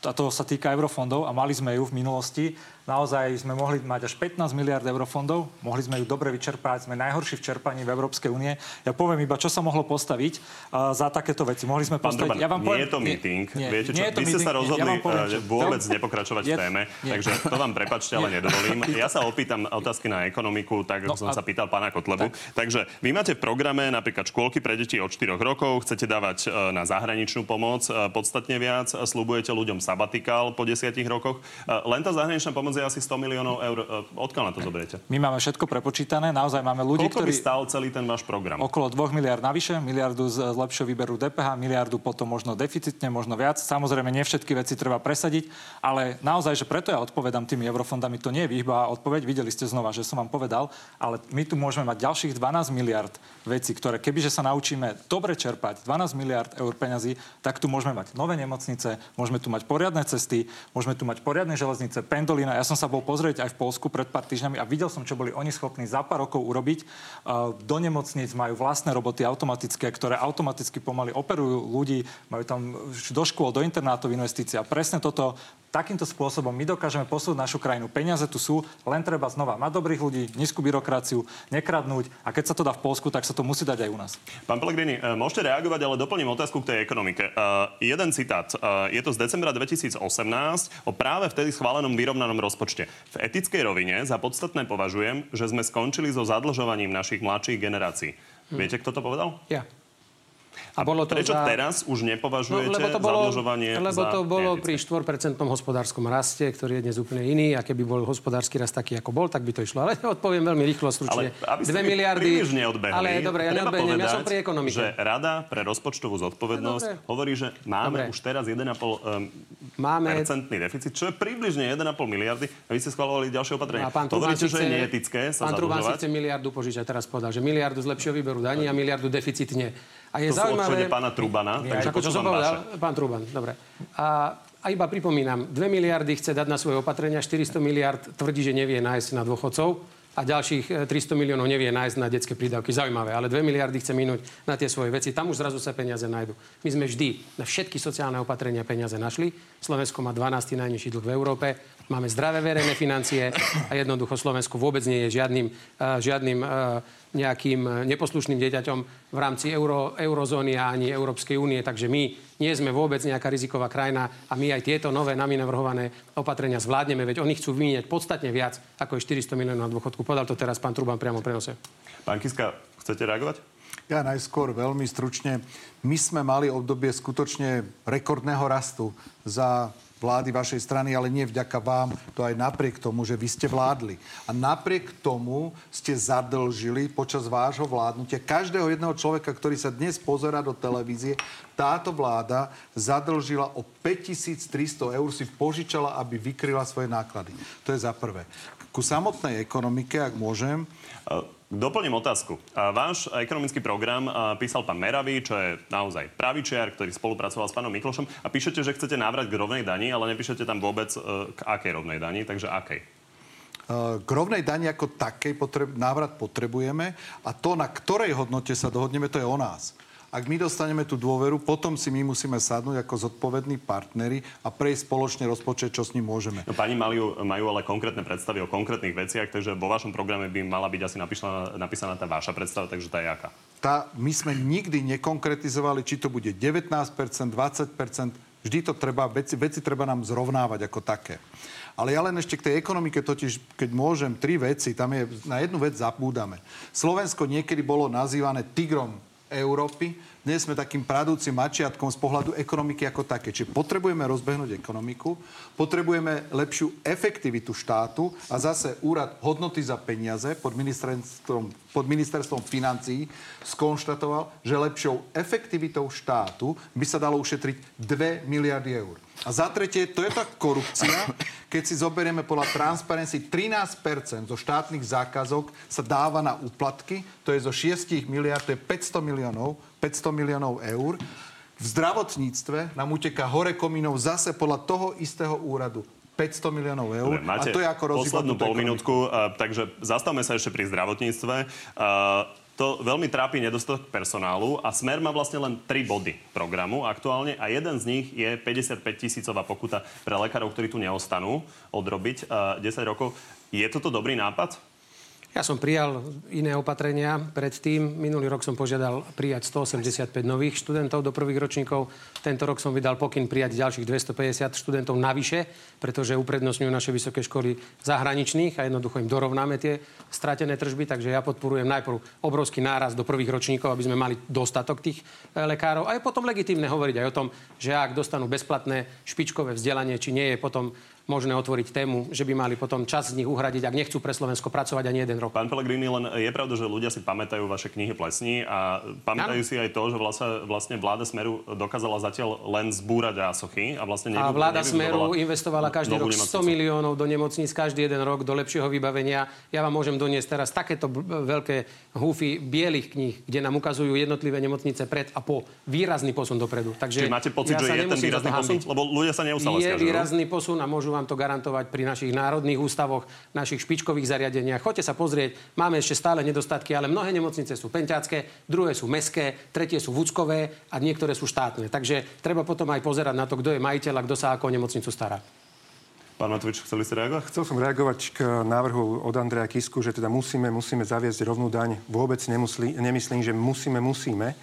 a to sa týka eurofondov a mali sme ju v minulosti naozaj sme mohli mať až 15 miliard eurofondov, mohli sme ju dobre vyčerpať, sme najhorší v čerpaní v Európskej únie. Ja poviem iba, čo sa mohlo postaviť uh, za takéto veci. Mohli sme Pán postaviť... Ja vám poviem, nie je to meeting. Nie, Viete čo, nie je to vy meeting, ste sa rozhodli ja poviem, že... vôbec nepokračovať je... v téme, nie. takže to vám prepačte, ale nedovolím. Ja sa opýtam otázky na ekonomiku, tak no, som a... sa pýtal pána Kotlebu. Tak. Takže vy máte v programe napríklad škôlky pre deti od 4 rokov, chcete dávať e, na zahraničnú pomoc e, podstatne viac, slubujete ľuďom sabatikál po 10 rokoch. Len tá zahraničná pomoc je asi 100 miliónov eur. E, odkiaľ na to zoberiete? My máme všetko prepočítané. Naozaj máme ľudí, Koľko ktorí... by stál celý ten váš program? Okolo 2 miliard navyše, miliardu z lepšieho výberu DPH, miliardu potom možno deficitne, možno viac. Samozrejme, nie všetky veci treba presadiť, ale naozaj, že preto ja odpovedám tými eurofondami, to nie je výhba odpoveď. Videli ste znova, že som vám povedal, ale my tu môžeme mať ďalších 12 miliard vecí, ktoré kebyže sa naučíme dobre čerpať, 12 miliard eur peňazí, tak tu môžeme mať nové nemocnice, môžeme tu mať poriadne cesty, môžeme tu mať poriadne železnice, pendolina. Ja som sa bol pozrieť aj v Polsku pred pár týždňami a videl som, čo boli oni schopní za pár rokov urobiť. Do nemocníc majú vlastné roboty automatické, ktoré automaticky pomaly operujú ľudí, majú tam do škôl, do internátov investícia. Presne toto takýmto spôsobom my dokážeme posúť našu krajinu. Peniaze tu sú, len treba znova mať dobrých ľudí, nízku byrokraciu, nekradnúť a keď sa to dá v Polsku, tak sa to musí dať aj u nás. Pán Pellegrini, e, môžete reagovať, ale doplním otázku k tej ekonomike. Uh, jeden citát. Uh, je to z decembra 2018 o práve vtedy schválenom vyrovnanom rozpočte. V etickej rovine za podstatné považujem, že sme skončili so zadlžovaním našich mladších generácií. Viete, kto to povedal? Ja. A bolo to Prečo za... teraz už nepovažujete no, lebo to bolo, zadlžovanie Lebo to bolo pri 4% hospodárskom raste, ktorý je dnes úplne iný. A keby bol hospodársky rast taký, ako bol, tak by to išlo. Ale odpoviem veľmi rýchlo, stručne. Ale 2 miliardy... neodbehli, ale dobre, ja neodbehnem, ja som pri ekonomike. že Rada pre rozpočtovú zodpovednosť dobre. hovorí, že máme dobre. už teraz 1,5 um, máme... percentný deficit, čo je približne 1,5 miliardy. A vy ste schvalovali ďalšie opatrenia. Hovoríte, že je neetické sa Pán Trubán si chce miliardu požičať, teraz povedal, že miliardu z lepšieho výberu daní a miliardu deficitne. A je to zaujímavé... sú pána Trubana, takže ako čo som povedal, pán Truban, dobre. A, a iba pripomínam, 2 miliardy chce dať na svoje opatrenia, 400 miliard tvrdí, že nevie nájsť na dôchodcov a ďalších 300 e, miliónov nevie nájsť na detské prídavky. Zaujímavé, ale 2 miliardy chce minúť na tie svoje veci. Tam už zrazu sa peniaze nájdu. My sme vždy na všetky sociálne opatrenia peniaze našli. Slovensko má 12. najnižší dlh v Európe. Máme zdravé verejné financie a jednoducho Slovensko vôbec nie je žiadnym, uh, žiadnym uh, nejakým eh, neposlušným dieťaťom v rámci euro, eurozóny a ani Európskej únie. Takže my nie sme vôbec nejaká riziková krajina a my aj tieto nové nami navrhované opatrenia zvládneme, veď oni chcú vymieňať podstatne viac ako je 400 miliónov na dôchodku. Podal to teraz pán Truban priamo prenose. Pán Kiska, chcete reagovať? Ja najskôr veľmi stručne. My sme mali obdobie skutočne rekordného rastu za vlády vašej strany, ale nie vďaka vám, to aj napriek tomu, že vy ste vládli. A napriek tomu ste zadlžili počas vášho vládnutia každého jedného človeka, ktorý sa dnes pozera do televízie, táto vláda zadlžila o 5300 eur, si požičala, aby vykryla svoje náklady. To je za prvé. Ku samotnej ekonomike, ak môžem, Doplním otázku. Váš ekonomický program písal pán Meravý, čo je naozaj pravičiar, ktorý spolupracoval s pánom Miklošom a píšete, že chcete návrať k rovnej dani, ale nepíšete tam vôbec e, k akej rovnej dani, takže akej? E, k rovnej dani ako takej potreb, návrat potrebujeme a to, na ktorej hodnote sa dohodneme, to je o nás. Ak my dostaneme tú dôveru, potom si my musíme sadnúť ako zodpovední partnery a prejsť spoločne rozpočet, čo s ním môžeme. No, pani majú, majú ale konkrétne predstavy o konkrétnych veciach, takže vo vašom programe by mala byť asi napísaná, napísaná tá vaša predstava, takže tá je aká? Tá, my sme nikdy nekonkretizovali, či to bude 19%, 20%, vždy to treba, veci, veci treba nám zrovnávať ako také. Ale ja len ešte k tej ekonomike totiž, keď môžem, tri veci, tam je, na jednu vec zabúdame. Slovensko niekedy bolo nazývané tigrom Európy. Dnes sme takým pradúcim mačiatkom z pohľadu ekonomiky ako také. Čiže potrebujeme rozbehnúť ekonomiku, potrebujeme lepšiu efektivitu štátu a zase úrad hodnoty za peniaze pod ministerstvom, pod ministerstvom financií skonštatoval, že lepšou efektivitou štátu by sa dalo ušetriť 2 miliardy eur. A za tretie, to je tá korupcia, keď si zoberieme podľa Transparency, 13% zo štátnych zákazok sa dáva na úplatky, to je zo 6 miliard, to je 500 miliónov, 500 miliónov eur. V zdravotníctve nám uteká hore komínov zase podľa toho istého úradu. 500 miliónov eur. Dobre, máte a to je ako poslednú pol minútku, uh, takže zastavme sa ešte pri zdravotníctve. Uh, to veľmi trápi nedostatok personálu a Smer má vlastne len 3 body programu aktuálne a jeden z nich je 55 tisícová pokuta pre lekárov, ktorí tu neostanú odrobiť uh, 10 rokov. Je toto dobrý nápad? Ja som prijal iné opatrenia predtým. Minulý rok som požiadal prijať 185 nových študentov do prvých ročníkov. Tento rok som vydal pokyn prijať ďalších 250 študentov navyše, pretože uprednostňujú naše vysoké školy zahraničných a jednoducho im dorovnáme tie stratené tržby. Takže ja podporujem najprv obrovský náraz do prvých ročníkov, aby sme mali dostatok tých e, lekárov. A je potom legitímne hovoriť aj o tom, že ak dostanú bezplatné špičkové vzdelanie, či nie je potom možné otvoriť tému, že by mali potom čas z nich uhradiť, ak nechcú pre Slovensko pracovať ani jeden rok. Pán Pellegrini, len je pravda, že ľudia si pamätajú vaše knihy plesní a pamätajú ano. si aj to, že vlastne, vláda Smeru dokázala zatiaľ len zbúrať ásochy a vlastne A vláda Smeru investovala každý rok 100 miliónov do nemocníc, každý jeden rok do lepšieho vybavenia. Ja vám môžem doniesť teraz takéto veľké húfy bielých kníh, kde nám ukazujú jednotlivé nemocnice pred a po výrazný posun dopredu. Takže Čiže máte pocit, ja že je ten výrazný posun? Lebo ľudia sa neustále Je výrazný posun a môžu vám vám to garantovať pri našich národných ústavoch, našich špičkových zariadeniach. Choďte sa pozrieť, máme ešte stále nedostatky, ale mnohé nemocnice sú penťacké, druhé sú meské, tretie sú vúckové a niektoré sú štátne. Takže treba potom aj pozerať na to, kto je majiteľ a kto sa ako nemocnicu stará. Pán Matovič, chceli ste reagovať? Chcel som reagovať k návrhu od Andreja Kisku, že teda musíme, musíme zaviesť rovnú daň. Vôbec nemusli, nemyslím, že musíme, musíme.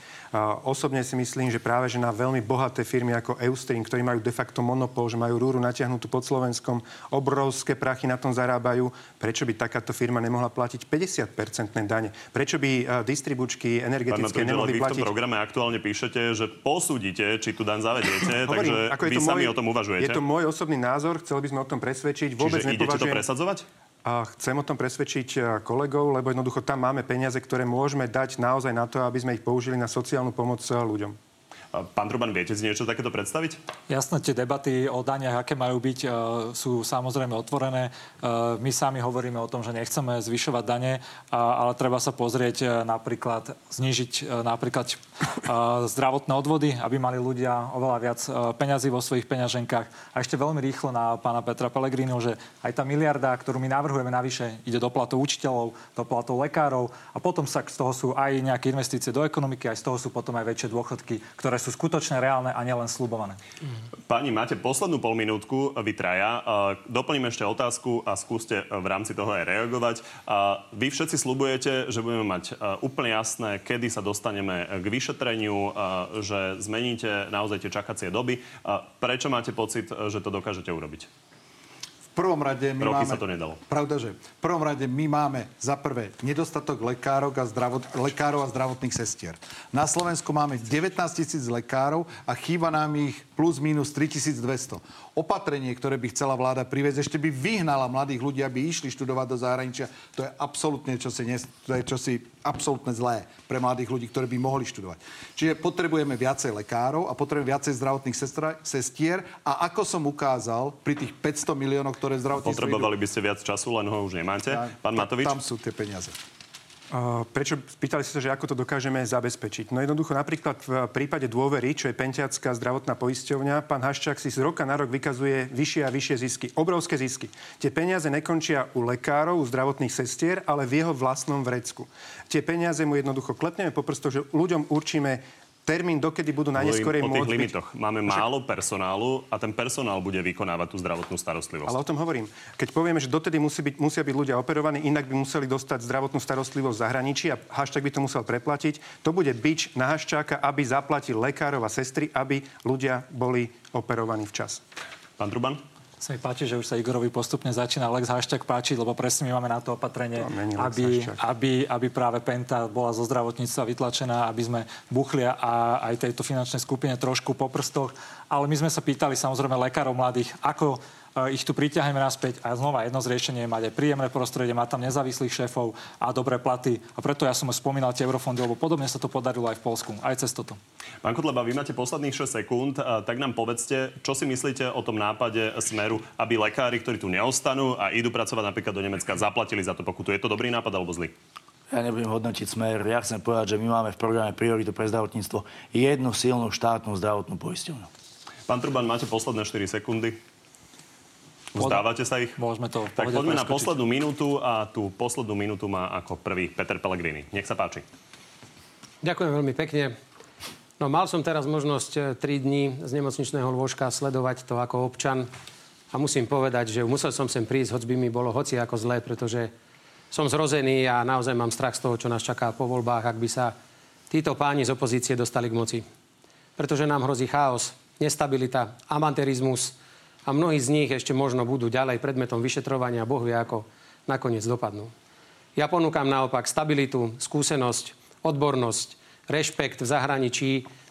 Osobne si myslím, že práve že na veľmi bohaté firmy ako Eustream, ktorí majú de facto monopol, že majú rúru natiahnutú pod Slovenskom, obrovské prachy na tom zarábajú, prečo by takáto firma nemohla platiť 50-percentné dane? Prečo by distribučky energetické Pán nemohli vy platiť... v tom programe aktuálne píšete, že posúdite, či tu daň zavediete, takže ako vy sami môj, o tom uvažujete. Je to môj osobný názor, chceli by sme o tom presvedčiť. Vôbec Čiže idete to presadzovať? A chcem o tom presvedčiť eh, kolegov, lebo jednoducho tam máme peniaze, ktoré môžeme dať naozaj na to, aby sme ich použili na sociálnu pomoc eh, ľuďom. Pán Truban, viete si niečo takéto predstaviť? Jasné, tie debaty o daniach, aké majú byť, e, sú samozrejme otvorené. E, my sami hovoríme o tom, že nechceme zvyšovať dane, ale treba sa pozrieť e, napríklad, znižiť napríklad zdravotné odvody, aby mali ľudia oveľa viac peňazí vo svojich peňaženkách. A ešte veľmi rýchlo na pána Petra Pellegrinu, že aj tá miliarda, ktorú my navrhujeme navyše, ide do platov učiteľov, do platov lekárov a potom sa z toho sú aj nejaké investície do ekonomiky, aj z toho sú potom aj väčšie dôchodky, ktoré ktoré sú skutočne reálne a nielen slubované. Pani, máte poslednú polminútku, vy traja. Doplním ešte otázku a skúste v rámci toho aj reagovať. Vy všetci slubujete, že budeme mať úplne jasné, kedy sa dostaneme k vyšetreniu, že zmeníte naozaj tie čakacie doby. Prečo máte pocit, že to dokážete urobiť? Prvom rade my Roky máme... sa to nedalo. Pravda, že v prvom rade my máme za prvé nedostatok lekárov a, zdravot, lekárov a zdravotných sestier. Na Slovensku máme 19 tisíc lekárov a chýba nám ich plus minus 3200 opatrenie, ktoré by chcela vláda priviesť, ešte by vyhnala mladých ľudí, aby išli študovať do zahraničia. To je absolútne čosi, to je čosi absolútne zlé pre mladých ľudí, ktorí by mohli študovať. Čiže potrebujeme viacej lekárov a potrebujeme viacej zdravotných sestra, sestier a ako som ukázal pri tých 500 miliónov, ktoré zdravotníctvo... Potrebovali by ste viac času, len ho už nemáte. Pán Matovič? Tam sú tie peniaze. Prečo, pýtali ste sa, že ako to dokážeme zabezpečiť? No jednoducho napríklad v prípade dôvery, čo je Pentiacká zdravotná poisťovňa, pán Haščák si z roka na rok vykazuje vyššie a vyššie zisky, obrovské zisky. Tie peniaze nekončia u lekárov, u zdravotných sestier, ale v jeho vlastnom vrecku. Tie peniaze mu jednoducho klepneme po prstoch, že ľuďom určíme termín, dokedy budú na neskorej môcť limitoch. Byť... Máme málo personálu a ten personál bude vykonávať tú zdravotnú starostlivosť. Ale o tom hovorím. Keď povieme, že dotedy musí byť, musia byť ľudia operovaní, inak by museli dostať zdravotnú starostlivosť v zahraničí a Haščák by to musel preplatiť, to bude bič na Haščáka, aby zaplatil lekárov a sestry, aby ľudia boli operovaní včas. Pán Truban? Sa mi páči, že už sa Igorovi postupne začína Lex Hašťak páčiť, lebo presne my máme na to opatrenie, no, aby, aby, aby práve Penta bola zo zdravotníctva vytlačená, aby sme buchli a aj tejto finančnej skupine trošku po prstoch. Ale my sme sa pýtali samozrejme lekárov mladých, ako ich tu priťahneme naspäť a znova jedno z riešení je mať aj príjemné prostredie, mať tam nezávislých šéfov a dobré platy. A preto ja som spomínal tie eurofondy, lebo podobne sa to podarilo aj v Polsku, aj cez toto. Pán Kotleba, vy máte posledných 6 sekúnd, eh, tak nám povedzte, čo si myslíte o tom nápade Smeru, aby lekári, ktorí tu neostanú a idú pracovať napríklad do Nemecka, zaplatili za to pokutu. Je to dobrý nápad alebo zlý? Ja nebudem hodnotiť smer. Ja chcem povedať, že my máme v programe prioritu pre zdravotníctvo jednu silnú štátnu zdravotnú poisťovňu. Pán Truban, máte posledné 4 sekundy. Vzdávate sa ich? Môžeme to Tak poďme preskočiť. na poslednú minútu a tú poslednú minútu má ako prvý Peter Pellegrini. Nech sa páči. Ďakujem veľmi pekne. No, mal som teraz možnosť 3 eh, dní z nemocničného lôžka sledovať to ako občan a musím povedať, že musel som sem prísť, hoď by mi bolo hoci ako zlé, pretože som zrozený a naozaj mám strach z toho, čo nás čaká po voľbách, ak by sa títo páni z opozície dostali k moci. Pretože nám hrozí chaos, nestabilita, amateurizmus, a mnohí z nich ešte možno budú ďalej predmetom vyšetrovania, Boh vie ako nakoniec dopadnú. Ja ponúkam naopak stabilitu, skúsenosť, odbornosť, rešpekt v zahraničí,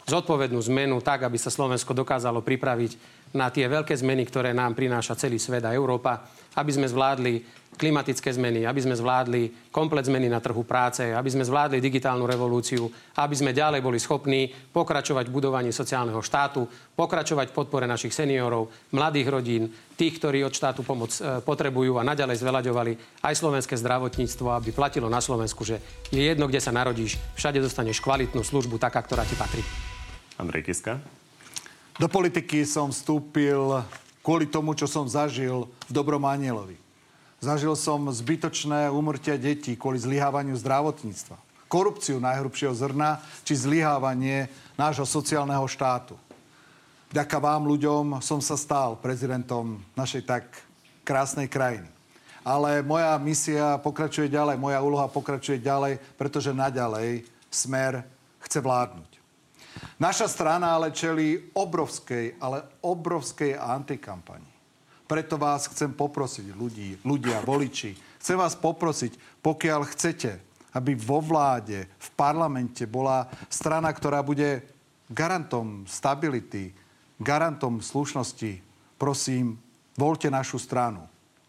zodpovednú zmenu tak, aby sa Slovensko dokázalo pripraviť na tie veľké zmeny, ktoré nám prináša celý svet a Európa, aby sme zvládli klimatické zmeny, aby sme zvládli komplet zmeny na trhu práce, aby sme zvládli digitálnu revolúciu, aby sme ďalej boli schopní pokračovať v budovaní sociálneho štátu, pokračovať v podpore našich seniorov, mladých rodín, tých, ktorí od štátu pomoc e, potrebujú a naďalej zvelaďovali aj slovenské zdravotníctvo, aby platilo na Slovensku, že je jedno, kde sa narodíš, všade dostaneš kvalitnú službu, taká, ktorá ti patrí. Andrej Kiska. Do politiky som vstúpil kvôli tomu, čo som zažil v Dobrom anielovi. Zažil som zbytočné umrtia detí kvôli zlyhávaniu zdravotníctva. Korupciu najhrubšieho zrna, či zlyhávanie nášho sociálneho štátu. Vďaka vám ľuďom som sa stal prezidentom našej tak krásnej krajiny. Ale moja misia pokračuje ďalej, moja úloha pokračuje ďalej, pretože naďalej smer chce vládnuť. Naša strana ale čelí obrovskej, ale obrovskej antikampani. Preto vás chcem poprosiť, ľudí, ľudia, voliči, chcem vás poprosiť, pokiaľ chcete, aby vo vláde, v parlamente bola strana, ktorá bude garantom stability, garantom slušnosti, prosím, voľte našu stranu.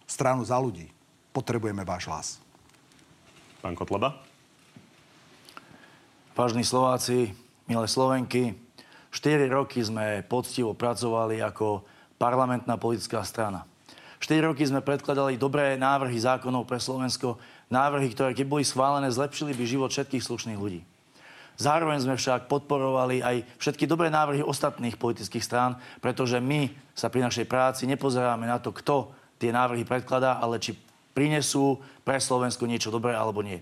Stranu za ľudí. Potrebujeme váš hlas. Pán Kotleba? Vážni Slováci, milé Slovenky, 4 roky sme poctivo pracovali ako parlamentná politická strana. 4 roky sme predkladali dobré návrhy zákonov pre Slovensko, návrhy, ktoré keď boli schválené, zlepšili by život všetkých slušných ľudí. Zároveň sme však podporovali aj všetky dobré návrhy ostatných politických strán, pretože my sa pri našej práci nepozeráme na to, kto tie návrhy predkladá, ale či prinesú pre Slovensko niečo dobré alebo nie.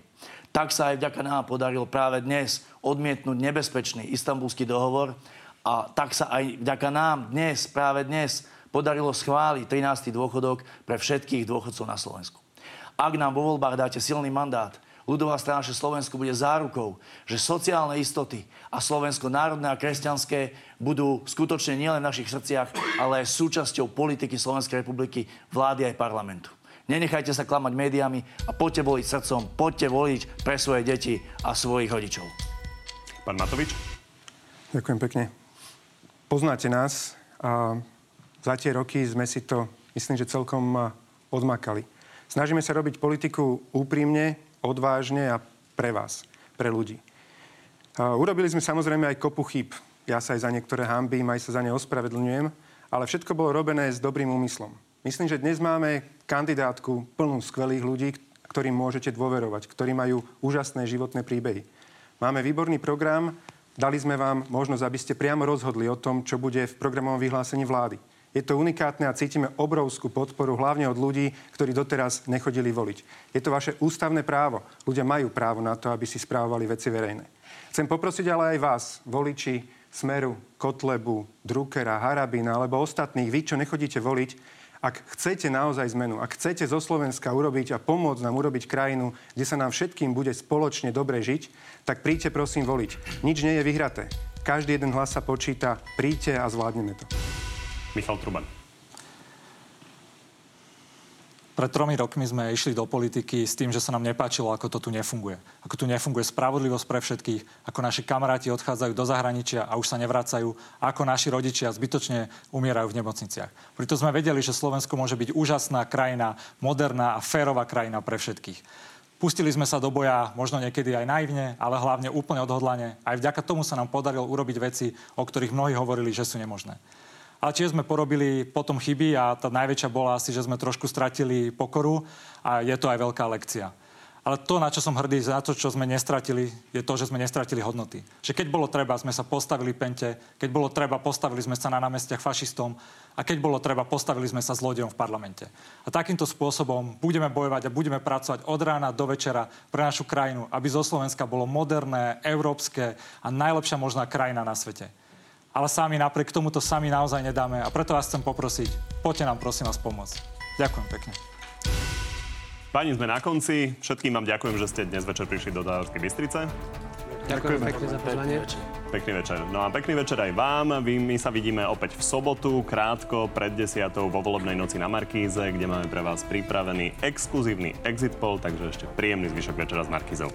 Tak sa aj vďaka nám podarilo práve dnes odmietnúť nebezpečný istambulský dohovor, a tak sa aj vďaka nám dnes, práve dnes, podarilo schváliť 13. dôchodok pre všetkých dôchodcov na Slovensku. Ak nám vo voľbách dáte silný mandát, ľudová strana Slovensko bude zárukou, že sociálne istoty a Slovensko národné a kresťanské budú skutočne nielen v našich srdciach, ale aj súčasťou politiky Slovenskej republiky, vlády aj parlamentu. Nenechajte sa klamať médiami a poďte voliť srdcom, poďte voliť pre svoje deti a svojich rodičov. Pán Matovič? Ďakujem pekne poznáte nás a za tie roky sme si to, myslím, že celkom odmakali. Snažíme sa robiť politiku úprimne, odvážne a pre vás, pre ľudí. Urobili sme samozrejme aj kopu chyb. Ja sa aj za niektoré hambím, aj sa za ne ospravedlňujem, ale všetko bolo robené s dobrým úmyslom. Myslím, že dnes máme kandidátku plnú skvelých ľudí, ktorým môžete dôverovať, ktorí majú úžasné životné príbehy. Máme výborný program, dali sme vám možnosť, aby ste priamo rozhodli o tom, čo bude v programovom vyhlásení vlády. Je to unikátne a cítime obrovskú podporu, hlavne od ľudí, ktorí doteraz nechodili voliť. Je to vaše ústavné právo. Ľudia majú právo na to, aby si správovali veci verejné. Chcem poprosiť ale aj vás, voliči Smeru, Kotlebu, Druckera, Harabina alebo ostatných, vy, čo nechodíte voliť, ak chcete naozaj zmenu, ak chcete zo Slovenska urobiť a pomôcť nám urobiť krajinu, kde sa nám všetkým bude spoločne dobre žiť, tak príďte prosím voliť. Nič nie je vyhraté. Každý jeden hlas sa počíta. Príďte a zvládneme to. Michal Truban. Pred tromi rokmi sme išli do politiky s tým, že sa nám nepáčilo, ako to tu nefunguje. Ako tu nefunguje spravodlivosť pre všetkých, ako naši kamaráti odchádzajú do zahraničia a už sa nevracajú, ako naši rodičia zbytočne umierajú v nemocniciach. Preto sme vedeli, že Slovensko môže byť úžasná krajina, moderná a férová krajina pre všetkých. Pustili sme sa do boja možno niekedy aj naivne, ale hlavne úplne odhodlane. Aj vďaka tomu sa nám podarilo urobiť veci, o ktorých mnohí hovorili, že sú nemožné. Ale tiež sme porobili potom chyby a tá najväčšia bola asi, že sme trošku stratili pokoru a je to aj veľká lekcia. Ale to, na čo som hrdý, za to, čo sme nestratili, je to, že sme nestratili hodnoty. Že keď bolo treba, sme sa postavili pente, keď bolo treba, postavili sme sa na námestiach fašistom a keď bolo treba, postavili sme sa zlodejom v parlamente. A takýmto spôsobom budeme bojovať a budeme pracovať od rána do večera pre našu krajinu, aby zo Slovenska bolo moderné, európske a najlepšia možná krajina na svete ale sami napriek tomuto sami naozaj nedáme a preto vás chcem poprosiť, poďte nám prosím vás pomôcť. Ďakujem pekne. Pani, sme na konci. Všetkým vám ďakujem, že ste dnes večer prišli do Dávskej Bystrice. Ďakujem pekne za pozvanie. Pekný večer. No a pekný večer aj vám. Vy, my sa vidíme opäť v sobotu, krátko pred desiatou vo volebnej noci na Markíze, kde máme pre vás pripravený exkluzívny exit poll, takže ešte príjemný zvyšok večera s Markízou.